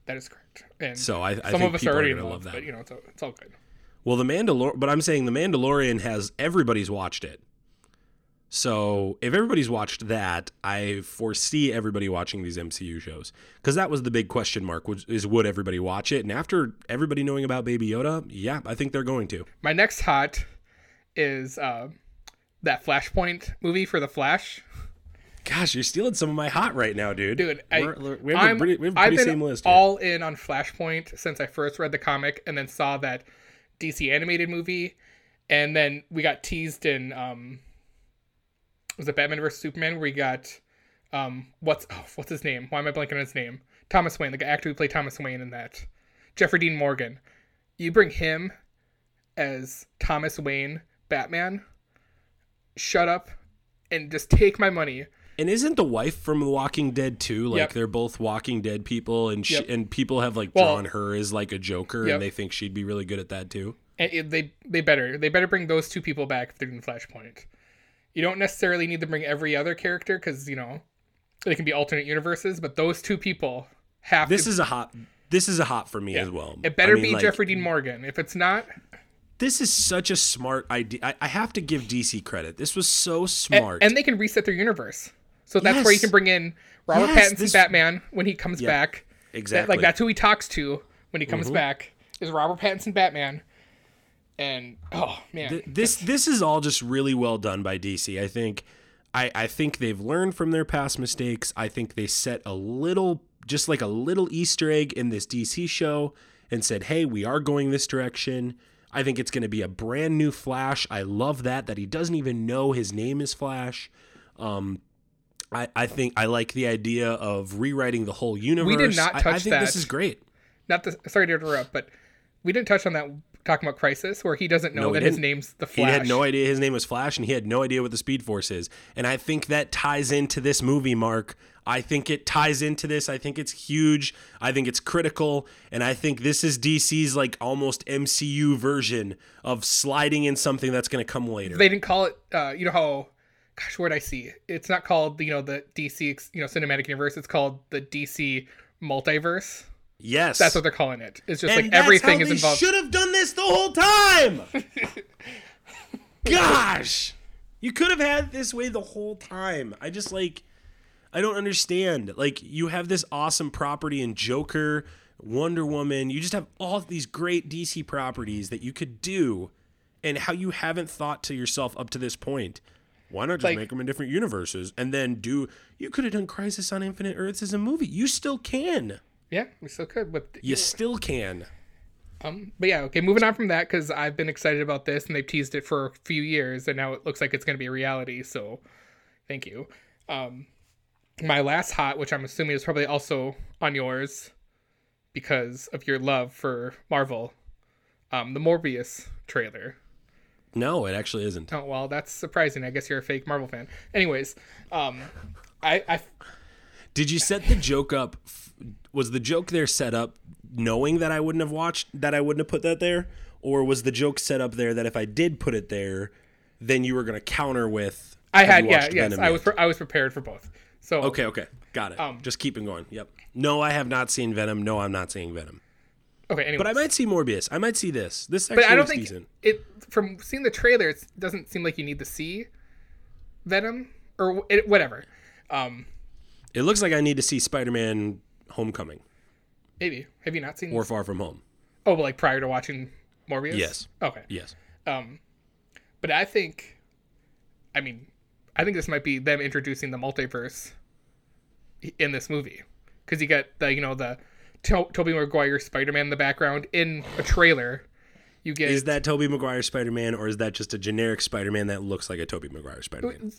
That is correct. And So I, I some think of us people are already in love, love that. but you know it's all, it's all good. Well, the Mandalor, but I'm saying the Mandalorian has everybody's watched it. So if everybody's watched that, I foresee everybody watching these MCU shows because that was the big question mark: was, is would everybody watch it? And after everybody knowing about Baby Yoda, yeah, I think they're going to. My next hot is uh, that Flashpoint movie for the Flash. Gosh, you're stealing some of my hot right now, dude. Dude, I, We're- we have a I'm, pretty, we have a I've been same list. here. all in on Flashpoint since I first read the comic and then saw that DC animated movie, and then we got teased in um, was it Batman vs Superman where we got um, what's oh, what's his name? Why am I blanking on his name? Thomas Wayne, the actor who played Thomas Wayne in that, Jeffrey Dean Morgan. You bring him as Thomas Wayne Batman. Shut up and just take my money. And isn't the wife from The Walking Dead too? Like Yep. they're both Walking Dead people, and she, Yep. and people have like Well- drawn her as like a Joker, Yep. and they think she'd be really good at that too. And they they better they better bring those two people back if they're doing Flashpoint. You don't necessarily need to bring every other character because you know they can be alternate universes, but those two people have This to. is a hot. This is a hot for me yeah. as well. It better I mean, be like, Jeffrey Dean Morgan. If it's not, This is such a smart idea. I, I have to give DC credit. This was so and, smart. and they can reset their universe. So that's where you can bring in Robert Yes, Pattinson this- Batman when he comes Yeah, back. Exactly. Mm-hmm. like that's who he talks to when he comes back is Robert Pattinson Batman. And oh man, Th- this this is all just really well done by DC. I think I I think they've learned from their past mistakes. I think they set a little just like a little Easter egg in this DC show and said, "Hey, we are going this direction." I think it's going to be a brand new Flash. I love that that he doesn't even know his name is Flash. Um I, I think I like the idea of rewriting the whole universe. We did not touch I- I, think this is great. not the sorry to interrupt, but we didn't touch on that talking about Crisis where he doesn't know No, that his name's the Flash. He had no idea his name was Flash, and he had no idea what the Speed Force is. And I think that ties into this movie, Mark. I think it ties into this. I think it's huge. I think it's critical. And I think this is DC's like almost MCU version of sliding in something that's going to come later. They didn't call it. Uh, you know how? Gosh, where'd I see? It's not called you know the DC you know cinematic universe. It's called the DC multiverse. yes. That's what they're calling it. It's just and like everything is involved. should have done this the whole time. <laughs> Gosh, you could have had this way the whole time. I just like, I don't understand. Like, you have this awesome property in Joker, Wonder Woman. You just have all these great DC properties that you could do, and how you haven't thought to yourself up to this point. Why not just Like- make them in different universes and then do? You could have done Crisis on Infinite Earths as a movie. You still can. Yeah, we still could, but You still can. Um, but yeah, okay, moving on from that because I've been excited about this and they've teased it for a few years and now it looks like it's going to be a reality. So, thank you. Um, my last hot, which I'm assuming is probably also on yours because of your love for Marvel, um, the Morbius trailer. No, it actually isn't. Oh well, that's surprising. I guess you're a fake Marvel fan. Anyways, um, I, I Did you set the joke up? Was the joke there set up knowing that I wouldn't have watched that I wouldn't have put that there, or was the joke set up there that if I did put it there, then you were going to counter with? I had yeah yes Venom I was pre- I was prepared for both. So Okay, okay, got it. Um, Just keep it going. Yep. No, I have not seen Venom. No, I'm not seeing Venom. Okay. Anyways. But I might see Morbius. I might see this. This actually but I don't think decent. it from seeing the trailer it doesn't seem like you need to see venom or it, whatever um It looks like I need to see Spider-Man: Homecoming maybe have you not seen or Far From Home. Oh, but like prior to watching Morbius. Yes. Okay. Yes. Um, but I think, I mean, I think this might be them introducing the multiverse in this movie because you get the you know the to- Tobey Maguire Spider Man in the background in a trailer. You get Is that Tobey Maguire Spider Man, or is that just a generic Spider Man that looks like a Tobey Maguire Spider Man?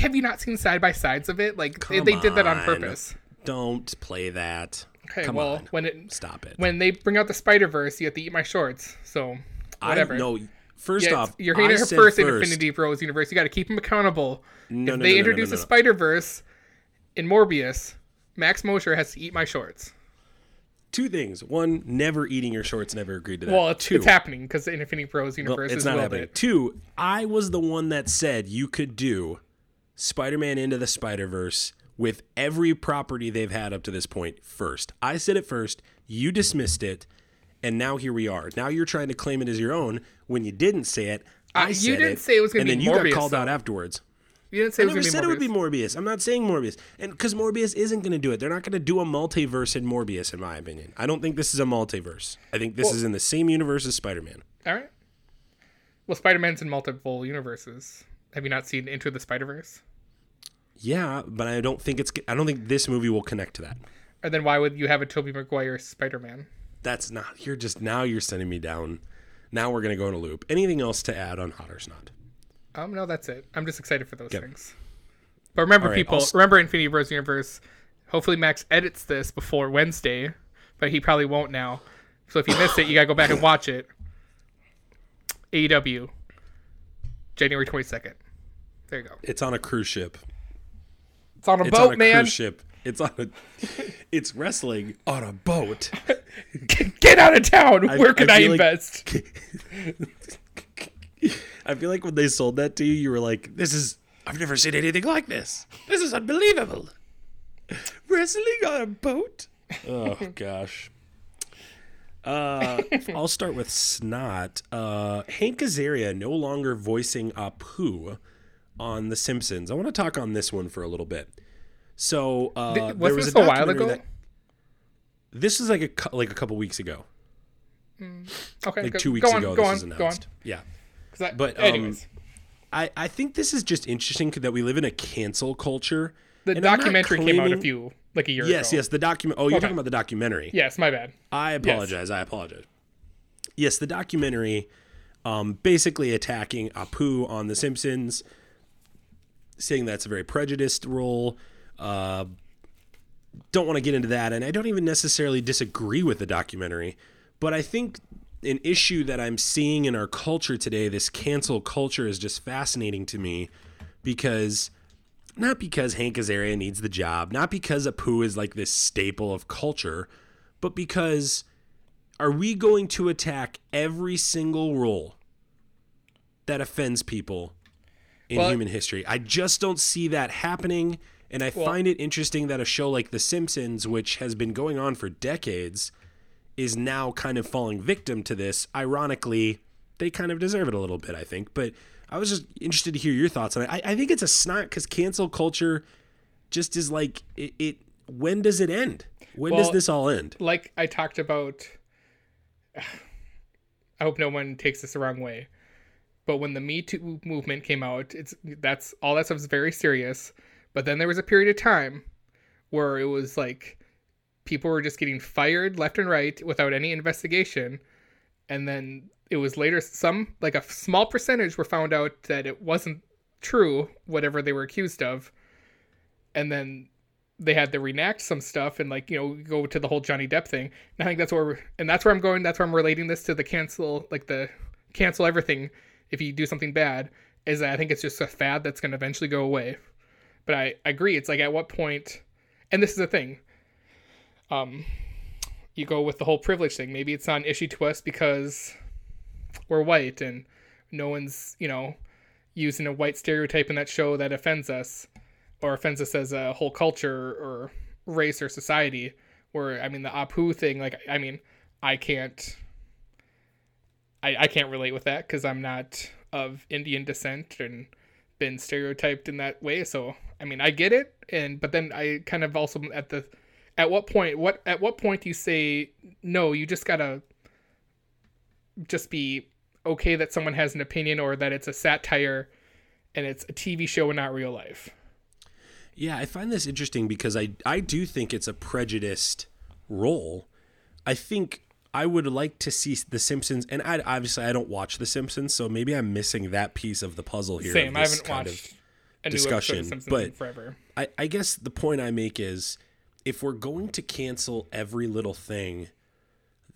have you not seen side by sides of it? Like they, they did that on purpose. Don't play that. Okay, Come well on. when it Stop it. when they bring out the Spider Verse, you have to eat my shorts. So whatever. I, no, first Yeah, off, you're hitting I her first, in Infinity Bros universe. You got to keep them accountable. No, if no, they no, introduce no, no, a. Spider Verse in Morbius, Max Mosher has to eat my shorts. Two things. One, never eating your shorts. Never agreed to that. Well, it's, Two, it's happening because the Infinity Bros well, universe it's is not happening. it. Two, I was the one that said you could do Spider Man into the Spider Verse with every property they've had up to this point first. I said it first. You dismissed it. And now here we are. Now you're trying to claim it as your own when you didn't say it. I Uh, you didn't it, say it was gonna be. and then you got called though. out afterwards. You didn't say I never said it would be Morbius. I'm not saying Morbius, and because Morbius isn't going to do it, they're not going to do a multiverse in Morbius, in my opinion. I don't think this is a multiverse. I think this Well- is in the same universe as Spider-Man. All right. Well, Spider Man's in multiple universes. Have you not seen Into the Spider Verse? Yeah, but I don't think it's. I don't think this movie will connect to that. Or then why would you have a Tobey Maguire Spider Man? That's not. You're just now. You're sending me down. Now we're going to go in a loop. Anything else to add on Hot or Snot? Um, no, that's it. I'm just excited for those things. But remember, right, people, I'll remember Infinity Bros universe. Hopefully, Max edits this before Wednesday, but he probably won't now. So if you missed it, you gotta go back and <coughs> watch it. AEW, January 22nd. There you go. It's on a cruise ship. It's on a It's on boat, a man. cruise ship. It's on a. <laughs> It's wrestling on a boat. <laughs> Get out of town. I- Where can I I, feel like- invest? <laughs> I feel like when they sold that to you, you were like, "This is I've never seen anything like this. This is unbelievable." Wrestling on a boat. Oh <laughs> gosh. Uh, I'll start with snot. Uh, Hank Azaria no longer voicing Apu on The Simpsons. I want to talk on this one for a little bit. So uh, Did- there wasn't was this a a while ago? that- this is like a like a couple weeks ago, Okay, like go, two weeks go on, ago. Go this on, was go on. announced. Yeah. I- But, um, I, I think this is just interesting that we live in a cancel culture. the and documentary came out a few like a year Yes, ago. yes, yes. the document. Oh, you're Okay. talking about the documentary. Yes, my bad. I apologize. I apologize. Yes, the documentary, um, basically attacking Apu on The Simpsons, saying that's a very prejudiced role. Uh, don't want to get into that, and I don't even necessarily disagree with the documentary, but I think an issue that I'm seeing in our culture today, this cancel culture, is just fascinating to me because not because Hank Azaria needs the job, not because Apu is like this staple of culture, but because are we going to attack every single role that offends people in Well- human history? I just don't see that happening. And I find it interesting that a show like The Simpsons, which has been going on for decades, is now kind of falling victim to this. Ironically, they kind of deserve it a little bit, I think. But I was just interested to hear your thoughts on it. I, I think it's a snot because cancel culture just is like it, it. When does it end? When does this all end? like I talked about <sighs> I hope no one takes this the wrong way. But when the Me Too movement came out, it's that's all that stuff is very serious. But then there was a period of time where it was like people were just getting fired left and right without any investigation. And then it was later some like a small percentage were found out that it wasn't true, whatever they were accused of. And then they had to reenact some stuff and like you know go to the whole Johnny Depp thing. And I think that's where and that's where I'm going. That's where I'm relating this to the cancel like the cancel everything if you do something bad. Is that I think it's just a fad that's going to eventually go away. But I, I agree. It's like at what point, and this is the thing. Um, you go with the whole privilege thing. Maybe it's not an issue to us because we're white and no one's you know using a white stereotype in that show that offends us or offends us as a whole culture or race or society. Where I mean the Apu thing, like I mean, I can't, I, I can't relate with that because I'm not of Indian descent and been stereotyped in that way. So I mean, I get it, and but then I kind of also at the, at what point, what at what point do you say no? You just gotta just be okay that someone has an opinion or that it's a satire and it's a TV show and not real life. Yeah, I find this interesting because I I do think it's a prejudiced role. I think I would like to see The Simpsons, and I obviously I don't watch The Simpsons, so maybe I'm missing that piece of the puzzle here. Same. I haven't watched of- discussion, episode of Simpsons but- in forever. I, I guess the point I make is if we're going to cancel every little thing,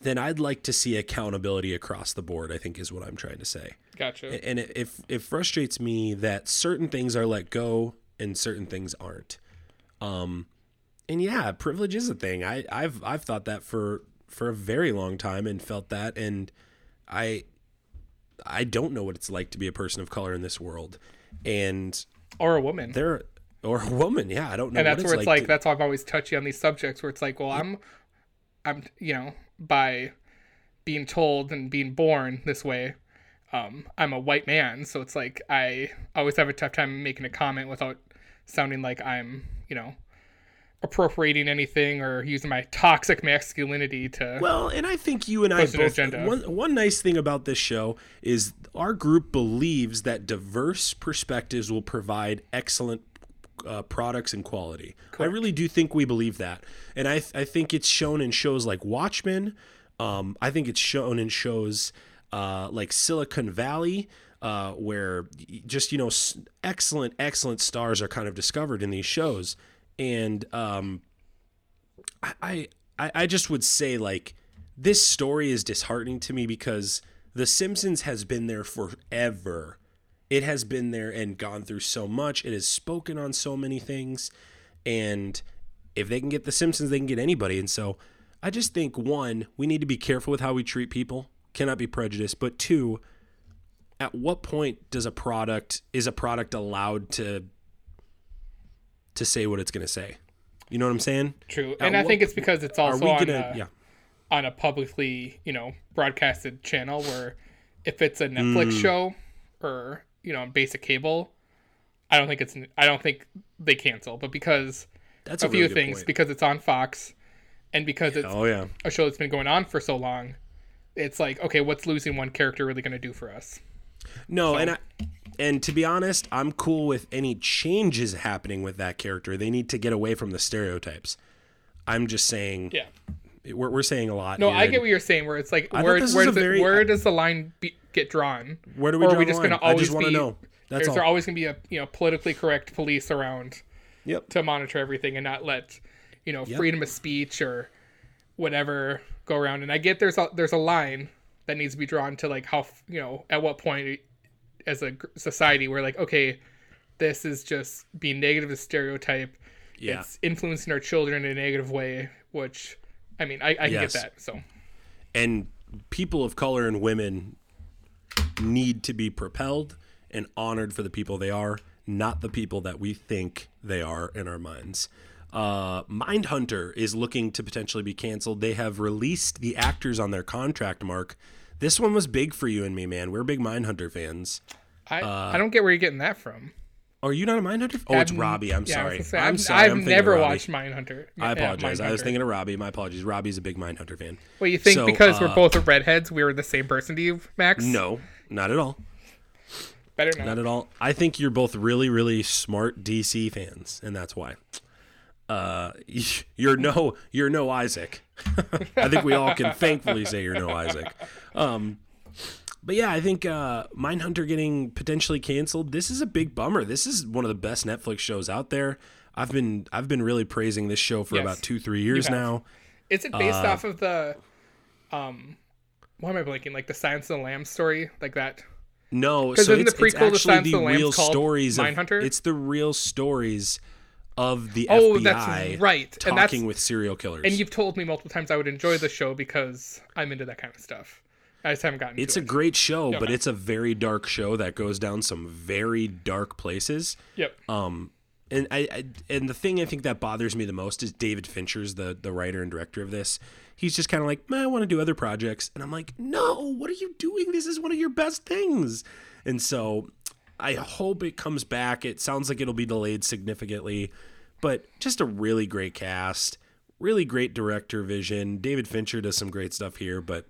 then I'd like to see accountability across the board, I think is what I'm trying to say. Gotcha. And it, it, it frustrates me that certain things are let go and certain things aren't. Um, and yeah, privilege is a thing. I, I've I've thought that for for a very long time and felt that, and I I don't know what it's like to be a person of color in this world, and or a woman. there or a woman. Yeah, I don't know. and that's where it's like to- that's why I'm always touchy on these subjects where it's like, well, I'm I'm you know, by being told and being born this way, um, I'm a white man, so it's like I always have a tough time making a comment without sounding like I'm, you know, appropriating anything or using my toxic masculinity to Well, and I think you and I an both. agenda. One one nice thing about this show is our group believes that diverse perspectives will provide excellent uh, products and quality. I really do think we believe that, and I I think it's shown in shows like Watchmen. Um, I think it's shown in shows uh, like Silicon Valley. Uh, where just you know s- excellent excellent stars are kind of discovered in these shows and um, I, I I just would say like this story is disheartening to me because The Simpsons has been there forever. It has been there and gone through so much. It has spoken on so many things, and if they can get The Simpsons, they can get anybody. And so I just think one, we need to be careful with how we treat people. Cannot be prejudiced. But two, at what point does a product is a product allowed to to say what it's going to say? You know what I'm saying? true. At And I think it's because it's also on gonna? a, yeah. on a publicly, you know, broadcasted channel where if it's a Netflix Mm. show or, you know, basic cable, I don't think it's I don't think they cancel, but because That's a, a, few really things point. because it's on Fox and because it's Oh yeah. a show that's been going on for so long, it's like, okay, what's losing one character really going to do for us? No, and I, and to be honest, I'm cool with any changes happening with that character. They need to get away from the stereotypes. I'm just saying. Yeah. We're, we're saying a lot. No, here, I get what you're saying. Where it's like, where does very- where does the line be, get drawn? Where do we or draw are we just going to I always just want be? to know. That's is there always going to be a you know politically correct police around Yep. to monitor everything and not let you know freedom of speech or whatever go around? And I get there's a there's a line that needs to be drawn to like how you know at what point as a society we're like okay this is just being negative as stereotype Yeah. it's influencing our children in a negative way which i mean i, I Yes. get that so and people of color and women need to be propelled and honored for the people they are, not the people that we think they are in our minds. Uh, Mindhunter is looking to potentially be canceled. They have released the actors on their contract, Mark. This one was big for you and me, man. We're big Mindhunter fans. i Uh, i don't get where you're getting that from Are you not a Mindhunter? Oh, it's I've- Robbie. I'm yeah, sorry. say, I'm I've, sorry. I've I'm never watched Mindhunter. I apologize. I was thinking of Robbie. My apologies. Robbie's a big Mindhunter fan. Well, you think So, because uh, we're both redheads, we were the same person to you, Max? No, not at all. better not. Not at all. I think you're both really, really smart DC fans, and that's why. Uh, <laughs> you're no, you're no Isaac. <laughs> I think we all can thankfully say you're no Isaac. Um, but yeah, I think uh, Mindhunter getting potentially canceled. This is a big bummer. This is one of the best Netflix shows out there. I've been I've been really praising this show for Yes, about two three years now. Is it based Uh, off of the, um, why am I blanking? Like the Silence of the Lambs story, like that. No, so it's, the it's prequel to actually the the real stories of Mindhunter? it's the real stories of the Oh, FBI that's right. talking And that's with serial killers. and you've told me multiple times I would enjoy the show because I'm into that kind of stuff. I just haven't gotten. it's a it. great show, but it's a very dark show that goes down some very dark places. Yep. Um, and I, I and the thing I think that bothers me the most is David Fincher's the the writer and director of this. He's just kind of like, "Man, I want to do other projects, and I'm like, no, what are you doing? This is one of your best things. And so, I hope it comes back. It sounds like it'll be delayed significantly, but just a really great cast, really great director vision. David Fincher does some great stuff here, but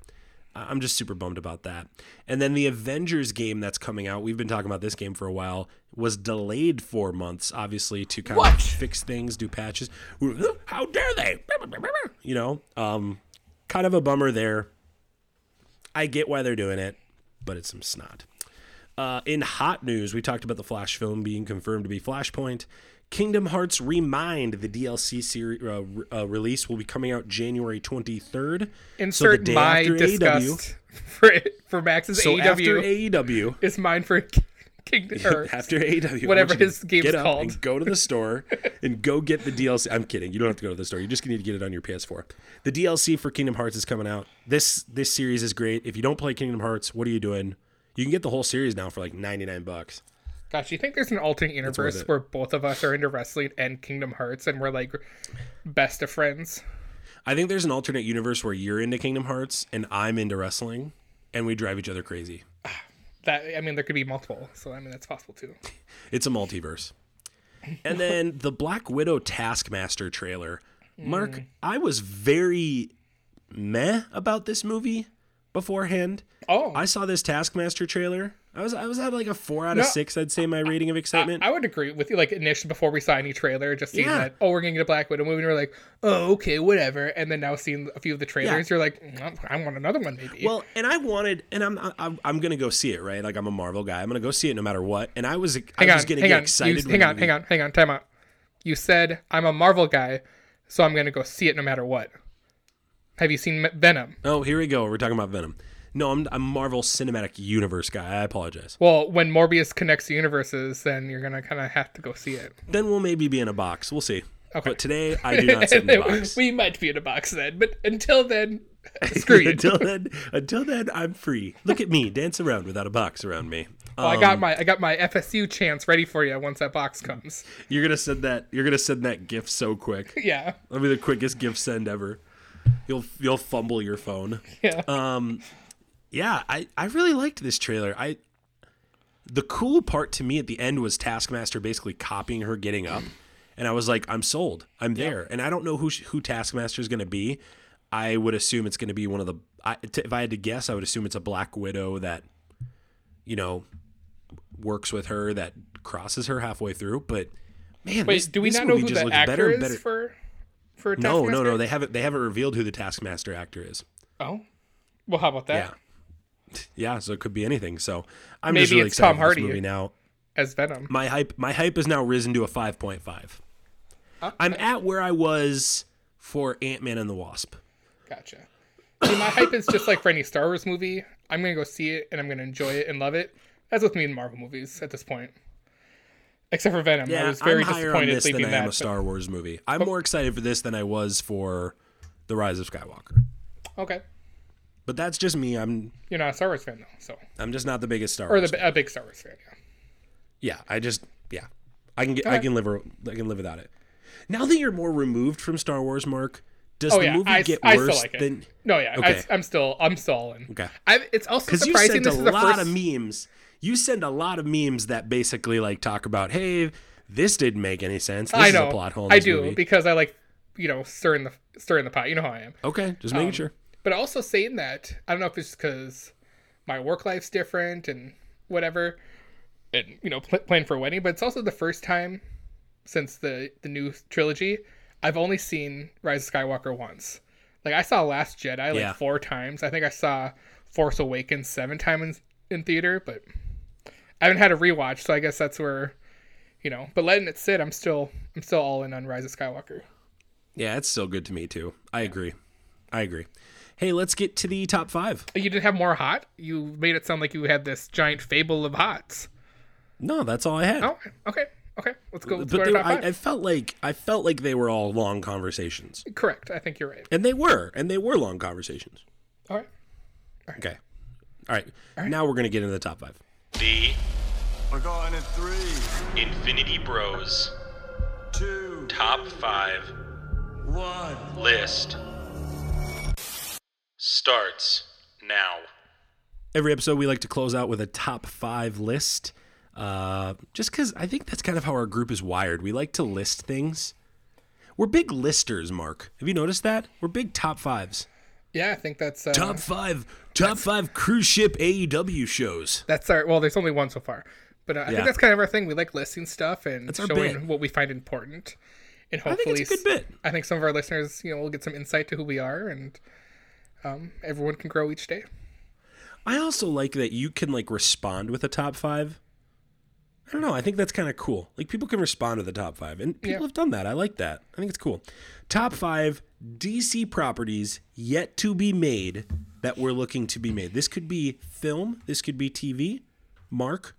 I'm just super bummed about that. And then the Avengers game that's coming out, we've been talking about this game for a while, was delayed four months, obviously, to kind What? of fix things, do patches. <gasps> How dare they? <laughs> You know, um, kind of a bummer there. I get why they're doing it, but it's some snot. Uh, in hot news, we talked about the Flash film being confirmed to be Flashpoint. Kingdom Hearts Re Mind, the DLC series uh, re- uh, release, will be coming out January 23rd. Insert day my disgust for for Max's So after AEW AEW, is mine for Kingdom Hearts. after AEW, Whatever want you to his game's get up called. and go to the store <laughs> and go get the DLC. I'm kidding. You don't have to go to the store. You just need to get it on your PS4. The DLC for Kingdom Hearts is coming out. This this series is great. If you don't play Kingdom Hearts, what are you doing? You can get the whole series now for like 99 bucks. Gosh, you think there's an alternate universe where both of us are into wrestling and Kingdom Hearts and we're like best of friends? I think there's an alternate universe where you're into Kingdom Hearts and I'm into wrestling, and we drive each other crazy. <sighs> That I mean, there could be multiple, so I mean that's possible too. <laughs> It's a multiverse. And then <laughs> the Black Widow Taskmaster trailer. Mark, mm. I was very meh about this movie beforehand. Oh, I saw this Taskmaster trailer. I was I was at like a four out of No, six. I'd say my rating of excitement. I would agree with you. Like initially, before we saw any trailer, just seeing Yeah. that oh, we're gonna get a Black Widow movie, and we're like, oh, okay, whatever. And then now seeing a few of the trailers, you're like, mm, I want another one, maybe. well, and I wanted, and I'm I'm, I'm gonna go see it, right? Like I'm a Marvel guy. I'm gonna go see it no matter what. And I was I hang was on, gonna get on, excited. You, hang on, hang on, hang on. Time out. You said I'm a Marvel guy, so I'm gonna go see it no matter what. Have you seen Venom? Oh, here we go. We're talking about Venom. No, I'm I'm Marvel Cinematic Universe guy. I apologize. Well, when Morbius connects the universes, then you're gonna kind of have to go see it. Then we'll maybe be in a box. We'll see. Okay. But today I do <laughs> not sit in the box. <laughs> we might be in a box then, but until then, <laughs> screw you. until then, until then, I'm free. Look at me dance around without a box around me. Well, I got um, my I got my FSU chance ready for you once that box comes. You're gonna send that. You're gonna send that gift so quick. Yeah, That'll be the quickest gift send ever. You'll you'll fumble your phone. <laughs> yeah. Um, yeah, I I really liked this trailer. I the cool part to me at the end was Taskmaster basically copying her getting up, and I was like, I'm sold. I'm there. And I don't know who sh- who Taskmaster is gonna be. I would assume it's gonna be one of the. I, t- if I had to guess, I would assume it's a Black Widow that, you know, works with her that crosses her halfway through. But man, Wait, this, do we not know who the actor better is better. for for No, no, no. They haven't. They haven't revealed who the Taskmaster actor is. Oh, well, how about that? Yeah, <laughs> yeah. So it could be anything. So I'm Maybe just really it's excited Tom for this Hardy. movie now. As Venom. My hype, my hype has now risen to a five point five. I'm at where I was for Ant Man and the Wasp. Gotcha. See, my hype is just like for any Star Wars movie. I'm gonna go see it and I'm gonna enjoy it and love it. That's with me in Marvel movies at this point. Except for Venom, I Yeah, was very I'm higher on disappointed this than I am that. a but- Star Wars movie. I'm oh. more excited for this than I was for the Rise of Skywalker. Okay, But that's just me. I'm you're not a Star Wars fan though, so I'm just not the biggest Star or Wars. the a big Star Wars fan. Yeah. Yeah, I just yeah, I can get I can live I can live without it. Now that you're more removed from Star Wars, Mark, does Oh the yeah, movie I, get I worse still like it. than? no, yeah, Okay. I, am still I'm still in. Okay. I, it's also Because you surprising sent this a is the lot first. of memes. You send a lot of memes that basically like talk about, hey, this didn't make any sense. This I is know a plot hole. I do movie. because I like you know stirring the stirring the pot. You know how I am. Okay, just making Um, sure. But also saying that, I don't know if it's because my work life's different and whatever, and you know, pl- planning for a wedding. But it's also the first time since the the new trilogy I've only seen Rise of Skywalker once. Like I saw Last Jedi like Yeah. four times. I think I saw Force Awakens seven times in, in theater, but I haven't had a rewatch. So I guess that's where, you know. But letting it sit, I'm still I'm still all in on Rise of Skywalker. Yeah, it's still good to me too. I agree. I agree. Hey, let's get to the top five. You didn't have more hot. You made it sound like you had this giant fable of hots. No, that's all I had. Oh, okay, okay. Let's go. Let's but go they-. I, I felt like I felt like they were all long conversations, Correct. I think you're right. and they were, and they were long conversations. All right. Okay. All right. Now we're gonna get into the top five. The We're going in three, Infinity Bros two, Top 5 one. list starts now. Every episode, we like to close out with a top five list. Uh, just because I think that's kind of how our group is wired. We like to list things. We're big listers, Mark. Have you noticed that? We're big top fives. Yeah, I think that's uh, Top five, top five cruise ship AEW shows. that's our. Well, there's only one so far, but uh, I Yeah. think that's kind of our thing. We like listing stuff and showing bit. what we find important, and I hopefully, think it's a good bit. I think some of our listeners, you know, will get some insight to who we are, and um, everyone can grow each day. I also like that you can like respond with a top five. I don't know. I think that's kind of cool. Like people can respond to the top five, and people Yeah. have done that. I like that. I think it's cool. Top five DC properties yet to be made that we're looking to be made. This could be film. This could be TV. Mark,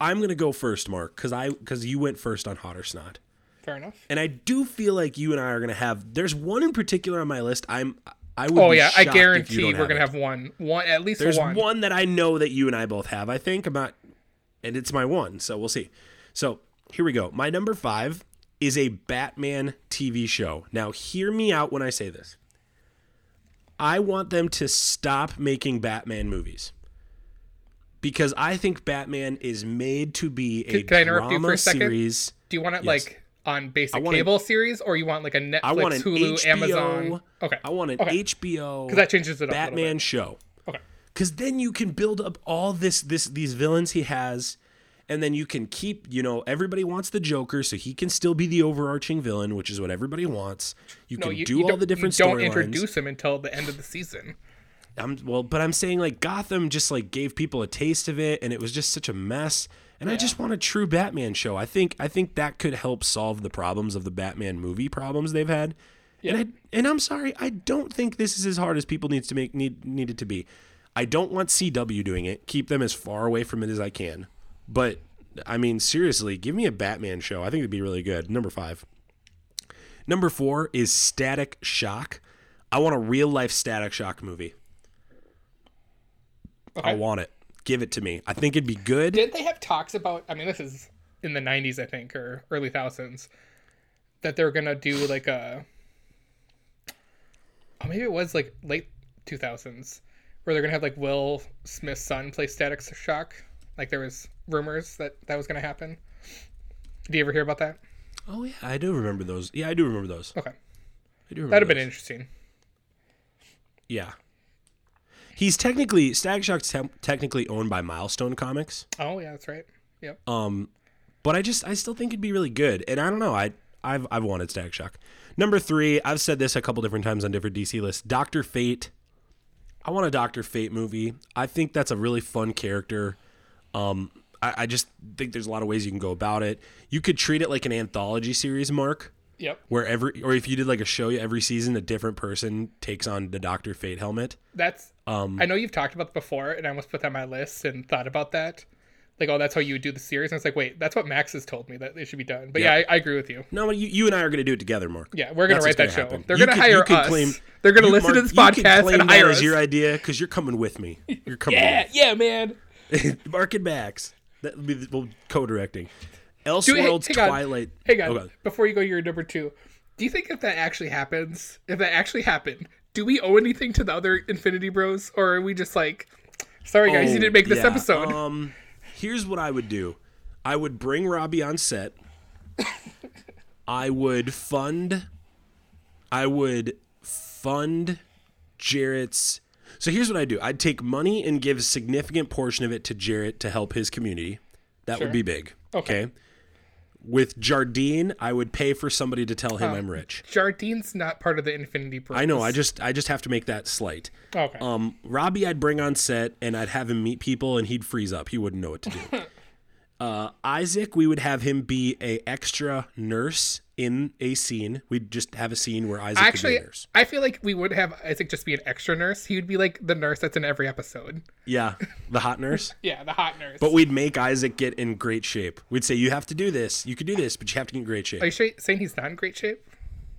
I'm gonna go first, Mark, because I because you went first on Hot or Snot. Fair enough. And I do feel like you and I are gonna have. There's one in particular on my list. I'm. I would. Oh be yeah, I shocked if you guarantee we're gonna it. have one, one at least There's one. one. that I know that you and I both have. I think I'm not, and it's my one. So we'll see. So here we go. My number five is a Batman TV show. Now hear me out when I say this. I want them to stop making Batman movies because I think Batman is made to be a Can- can I interrupt you drama for a second? series. Do you want it like on basic cable series, or you want like a Netflix, I want an Hulu, HBO. Amazon? Okay, I want an okay. HBO. because that changes it up. a Batman bit. show. Because then you can build up all this this these villains he has and then you can keep you know everybody wants the joker so he can still be the overarching villain which is what everybody wants. You No, can you, do you all the different you don't introduce him until the end of the season. I'm, well but i'm saying like gotham just like gave people a taste of it and it was just such a mess. And i just want a true batman show. I think i think that could help solve the problems of the batman movie problems they've had. And I and I'm sorry, I don't think this is as hard as people needs to make need needed to be. I don't want CW doing it. Keep them as far away from it as I can. But I mean, seriously, give me a Batman show. I think it'd be really good. Number five. Number four is Static Shock. I want a real life Static Shock movie. I want it. Give it to me. I think it'd be good. Didn't they have talks about? I mean, this is in the '90s, I think, or early thousands, that they're gonna do like a. Oh, maybe it was like late 2000s, where they're gonna have like Will Smith's son play Static Shock. Like there was rumors that that was gonna happen. Do you ever hear about that? Oh yeah, I do remember those. Yeah, I do remember those. Okay, I do remember that'd have been interesting. Yeah. He's technically Static Shock's te- technically owned by Milestone Comics, Oh yeah, that's right. Yep. Um, but I just I still think it'd be really good. And I don't know, I I've I've wanted Static Shock. Number three, I've said this a couple different times on different DC lists. Doctor Fate. I want a Doctor Fate movie. I think that's a really fun character. Um, I, I just think there's a lot of ways you can go about it. You could treat it like an anthology series, Mark. Yep. Where every, or if you did like a show every season, a different person takes on the Doctor Fate helmet. That's. Um, I know you've talked about it before, and I almost put that on my list and thought about that. Like, oh, that's how you would do the series. And it's like, wait, that's what Max has told me that it should be done. But yeah, Yeah. I, I agree with you. No, but you, you and I are going to do it together, Mark. Yeah, we're gonna write that show. happen. They're gonna hire you could us. claim- They're gonna listen Mark, to this you podcast and hire us. your idea because you're coming with me. You're coming. yeah, with yeah, man. <laughs> Mark and Max. That will be the, well, co-directing. Do, hey, Elseworlds hang on. Twilight. Hang on. Oh, Before you go to your number two, do you think if that actually happens, if that actually happened, do we owe anything to the other Infinity Bros, or are we just like, sorry guys, you Oh, didn't make this yeah. episode? Um, here's what I would do. I would bring Robbie on set. I would fund. I would fund Jarrett's. So here's what I do. I'd take money and give a significant portion of it to Jarrett to help his community. That Sure. would be big. Okay. Okay. With Jardine, I would pay for somebody to tell him Oh. I'm rich. Jardine's not part of the Infinity Bros. I know. I just I just have to make that slight. okay. Um, Robbie, I'd bring on set and I'd have him meet people, and he'd freeze up. He wouldn't know what to do. <laughs> uh, Isaac, we would have him be a extra nurse in a scene. We'd just have a scene where Isaac Actually, could be a nurse. I feel like we would have Isaac just be an extra nurse. He would be like the nurse that's in every episode. Yeah, the hot nurse. <laughs> Yeah, the hot nurse. But we'd make Isaac get in great shape. We'd say, "You have to do this. You can do this, but you have to get in great shape." Are you sure, saying he's not in great shape?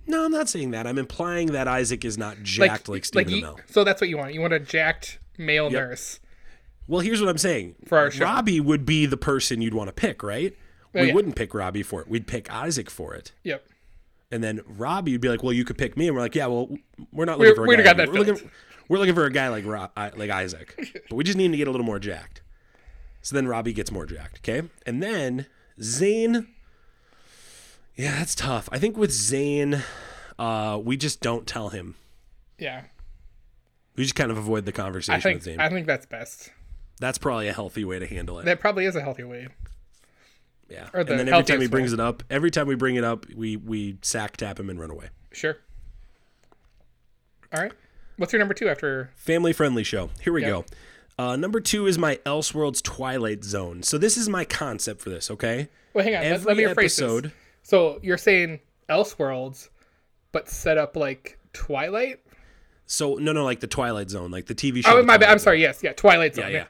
no, I'm not saying that. I'm implying that Isaac is not jacked like, Stephen you- Amell. So that's what you want. You want a jacked male nurse. Well, here's what I'm saying. For our show. Robbie would be the person you'd want to pick, right? Oh, we yeah. wouldn't pick Robbie for it. We'd pick Isaac for it. Yep. And then Robbie would be like, "Well, you could pick me," and we're like, "Yeah, well, we're not We're- looking for a we guy. got like- that we're, looking, we're looking for a guy like Ro- I- like Isaac, <laughs> but we just need him to get a little more jacked." So then Robbie gets more jacked, okay? And then Zane, yeah, that's tough. I think with Zane, uh, we just don't tell him. Yeah. We just kind of avoid the I conversation think with Zane. I think that's best. That's probably a healthy way to handle it. That probably is a healthy way. yeah. or And then every time he brings way. it up, every time we bring it up, we we sack tap him and run away. Sure. All right. What's your number two after? Family friendly show. Here we Yep. go. Uh, number two is my Elseworlds Twilight Zone. So this is my concept for this. Okay. Well, hang on. Let, Every let me rephrase this. So you're saying Elseworlds, but set up like Twilight? So no, no, like the Twilight Zone, like the TV show. Oh, my bad. I'm sorry. Yes, yeah, Twilight Zone. Yeah, yeah.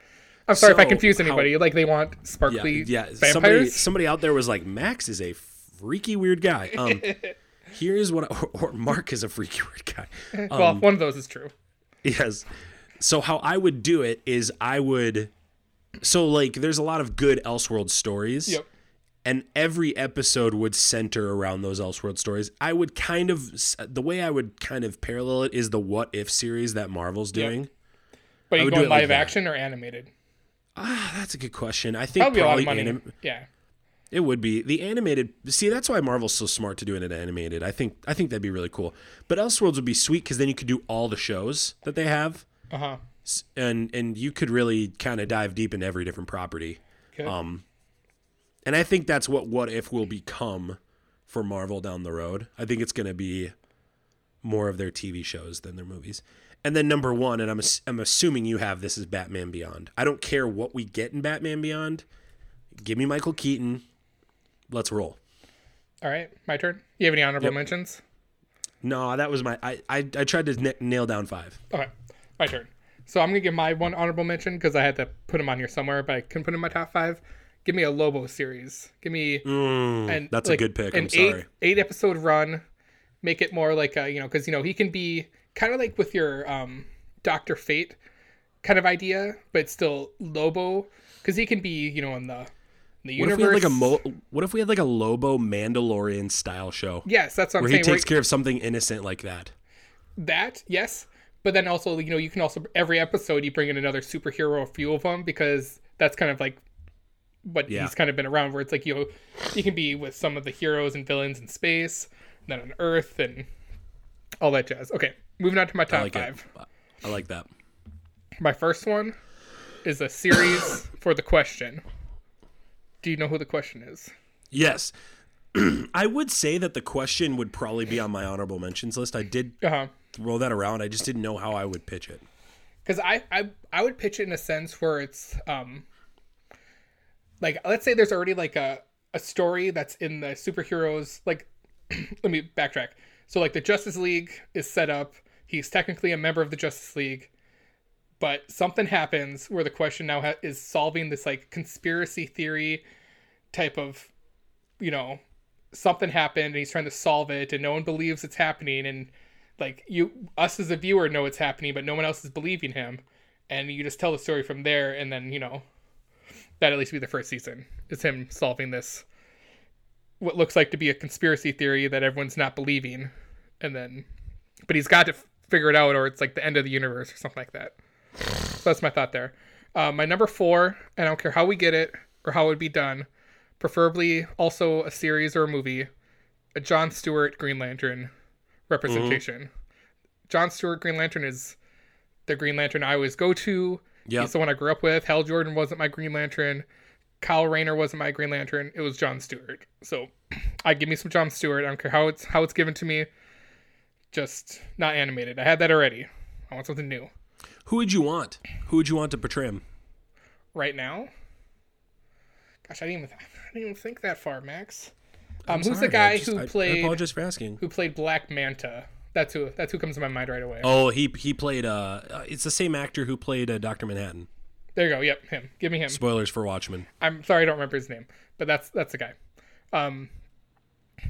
I'm sorry if I So, confuse how- anybody. Like they want sparkly yeah. vampires. Somebody, somebody out there was like, Max is a freaky weird guy. Um, <laughs> here's what, I, or, or Mark is a freaky weird guy. <laughs> Um, well, one of those is true. Yes. So how I would do it is I would so like there's a lot of good Elseworld stories. Yep. And every episode would center around those Elseworld stories. I would kind of the way I would kind of parallel it is the What If series that Marvel's Yep. doing. But you do going like live that. action or animated? Ah, that's a good question. I think Probably a lot of money. anim- yeah. it would be the animated. See, that's why Marvel's so smart to do it in animated. I think I think that'd be really cool. But Elseworlds would be sweet because then you could do all the shows that they have. Uh huh. And and you could really kind of dive deep into every different property. Okay. Um, and I think that's what What If will become for Marvel down the road. I think it's going to be more of their TV shows than their movies. And then number one, and I'm I'm assuming you have this is Batman Beyond. I don't care what we get in Batman Beyond. Give me Michael Keaton. Let's roll. All right. My turn. You have any honorable Yep. mentions? No, that was my. I I, I tried to n- nail down five. Okay. My turn. So I'm gonna give my one honorable mention because I had to put him on here somewhere, but I couldn't put him in my top five. Give me a Lobo series. Give me Mm, and that's like, a good pick. An I'm sorry. eight eight episode run. Make it more like a you know because you know he can be kind of like with your um Doctor Fate kind of idea, but still Lobo because he can be you know in the in the What if universe. we had like a mo- What if we had like a Lobo Mandalorian style show? yes, that's what I'm where he saying. takes where- care of something innocent like that. that yes but then also you know you can also every episode you bring in another superhero a few of them because that's kind of like what Yeah. he's kind of been around where it's like you know you can be with some of the heroes and villains in space and then on earth and all that jazz okay moving on to my I top like five it. I like that. my first one is a series <coughs> for the question do you know who the question is Yes. <clears throat> I would say that the question would probably be on my honorable mentions list. I did uh-huh throw that around. I just didn't know how I would pitch it. because I, I I would pitch it in a sense where it's um like let's say there's already like a a story that's in the superheroes like <clears throat> let me backtrack so like the Justice League is set up he's technically a member of the Justice League but something happens where the question now ha- is solving this like conspiracy theory type of you know something happened and he's trying to solve it and no one believes it's happening and like you us as a viewer know it's happening but no one else is believing him. And you just tell the story from there and then you know that at least be the first season is him solving this what looks like to be a conspiracy theory that everyone's not believing. And then but he's got to figure it out or it's like the end of the universe or something like that. So that's my thought there. Uh, my number four and i don't care how we get it or how it would be done preferably also a series or a movie a john stewart green lantern representation. John stewart green lantern is the green lantern i always go to. Yep. he's the one i grew up with. Hal jordan wasn't my green lantern. Kyle rayner wasn't my green lantern. It was john stewart. So <clears throat> i give me some john stewart. I don't care how it's how it's given to me just not animated i had that already i want something new Who would you want? Who would you want to portray him? right now. Gosh, I didn't even I didn't even think that far, Max. Um, who's sorry, the guy just- who I- I played apologize for asking. who played Black Manta? That's who that's who comes to my mind right away. Oh, he he played. Uh, uh, it's the same actor who played uh, Doctor Manhattan. There you go. Yep, him. Give me him. Spoilers for Watchmen. I'm sorry, I don't remember his name, but that's that's the guy. Um,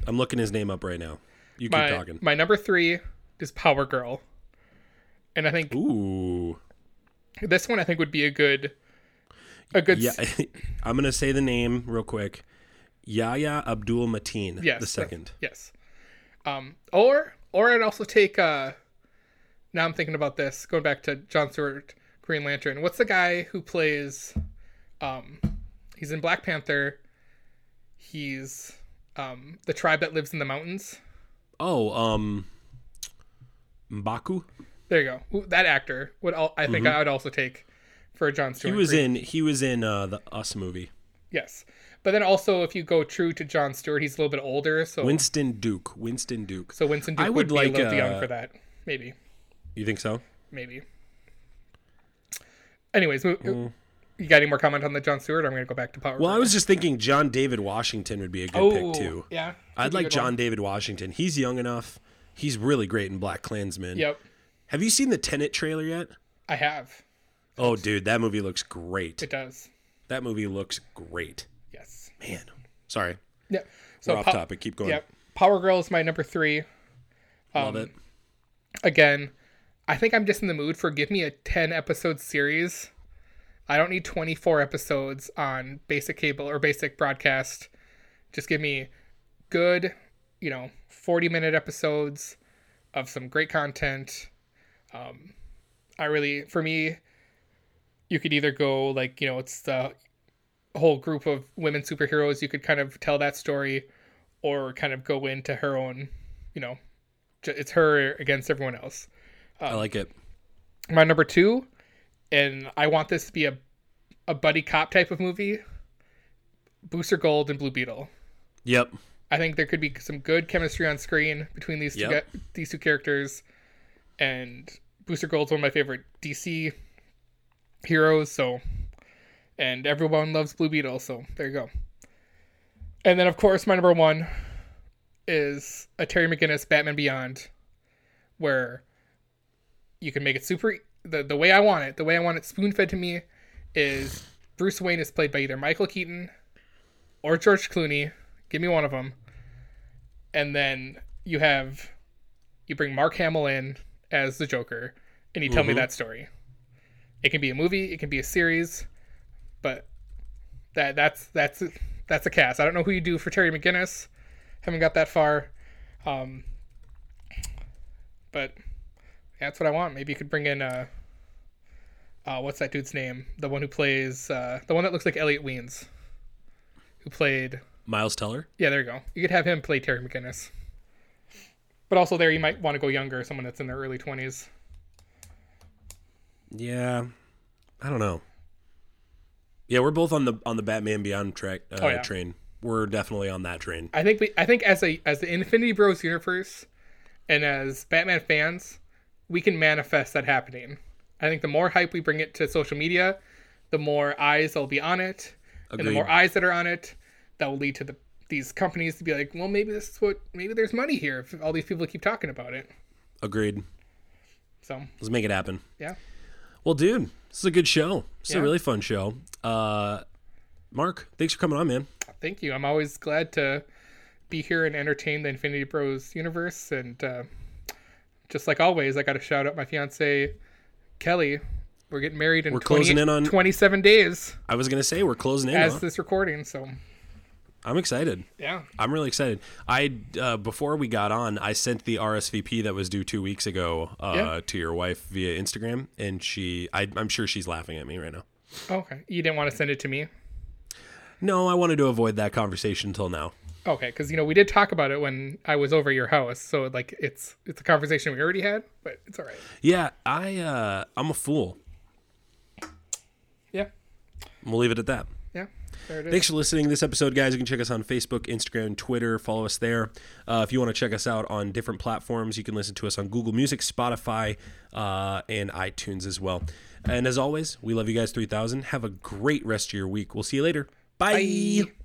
I'm looking his name up right now. You keep my talking. my number three is Power Girl, and I think Ooh. this one I think would be a good a good Yeah, <laughs> I'm gonna say the name real quick. Yahya Abdul Mateen, yes the second. yes. Um, or or I'd also take uh. Now I'm thinking about this. Going back to John Stewart Green Lantern. What's the guy who plays? Um, he's in Black Panther. He's um the tribe that lives in the mountains. Oh, um, Mbaku. There you go. That actor would al- I think I would also take for John Stewart. He was in he was in uh, the Us movie. Yes. But then also if you go true to John Stewart, he's a little bit older, so Winston Duke. Winston Duke. so Winston Duke I would, would be like, a little too young uh, for that. Maybe. You think so? Maybe. Anyways, mo- Mm. You got any more comment on the John Stewart? I'm gonna go back to Power. Well, I was just thinking John David Washington would be a good oh, pick too. Yeah. I'd Could be a like John one. David Washington. He's young enough. He's really great in Black Klansman. Yep. Have you seen the Tenet trailer yet? I have. Oh, dude, that movie looks great. It does. That movie looks great. Yes. Man, sorry, Yeah. So we're off Po- topic. Keep going. Yep. Power Girl is my number three. Love Um, it. Again, I think I'm just in the mood for give me a 10 episode series. I don't need 24 episodes on basic cable or basic broadcast. Just give me good, you know, 40 minute episodes of some great content. Um, I really, for me, you could either go like, you know, it's the whole group of women superheroes. You could kind of tell that story or kind of go into her own, you know, it's her against everyone else. I like it. My number two, and I want this to be a, a buddy cop type of movie. Booster Gold and Blue Beetle. Yep. I think there could be some good chemistry on screen between these two Yep. these two characters, and Booster Gold's one of my favorite DC heroes. So, and everyone loves Blue Beetle. So there you go. And then of course my number one is a Terry McGinnis Batman Beyond, where you can make it super the the way I want it. The way I want it spoon fed to me is Bruce Wayne is played by either Michael Keaton or George Clooney. Give me one of them. And then you have you bring Mark Hamill in as the Joker, and you tell me that story. It can be a movie, it can be a series, but that that's that's that's a cast. I don't know who you do for Terry McGinnis. Haven't got that far, um, but that's what I want. Maybe you could bring in uh, uh, what's that dude's name? The one who plays uh, the one that looks like Elliot Weens, who played Miles Teller. yeah, there you go. You could have him play Terry McGinnis. But also there you might want to go younger, someone that's in their early twenties. Yeah, I don't know. Yeah, we're both on the on the Batman Beyond track uh, Oh, yeah. train. We're definitely on that train. I think we I think as a as the Infinity Bros universe and as Batman fans, we can manifest that happening. I think the more hype we bring it to social media, the more eyes that'll be on it. And the more eyes that are on it, that will lead to the these companies to be like, well, maybe this is what maybe there's money here if all these people keep talking about it. Agreed. So Let's make it happen. yeah. Well, dude, this is a good show. It's is a really fun show. Uh, Mark, thanks for coming on, man. thank you. I'm always glad to be here and entertain the Infinity Bros universe. And uh, just like always, I got to shout out my fiance Kelly. We're getting married in We're closing in on- 27 days I was gonna say we're closing in. as huh? this recording. So I'm excited. yeah, I'm really excited. I uh, before we got on, I sent the RSVP that was due two weeks ago uh, Yeah. to your wife via Instagram, and she, I, I'm sure she's laughing at me right now. okay. You didn't want to send it to me, No, I wanted to avoid that conversation until now. Okay? Because you know we did talk about it when I was over at your house. So like it's it's a conversation we already had, but it's all right. Yeah, I, uh, I'm a fool. Yeah, We'll leave it at that. yeah. There it is. Thanks for listening to this episode, guys. You can check us on Facebook, Instagram, Twitter. Follow us there. Uh, if you want to check us out on different platforms, you can listen to us on Google Music, Spotify, uh, and iTunes as well. And as always, we love you guys 3000. Have a great rest of your week. We'll see you later. Bye.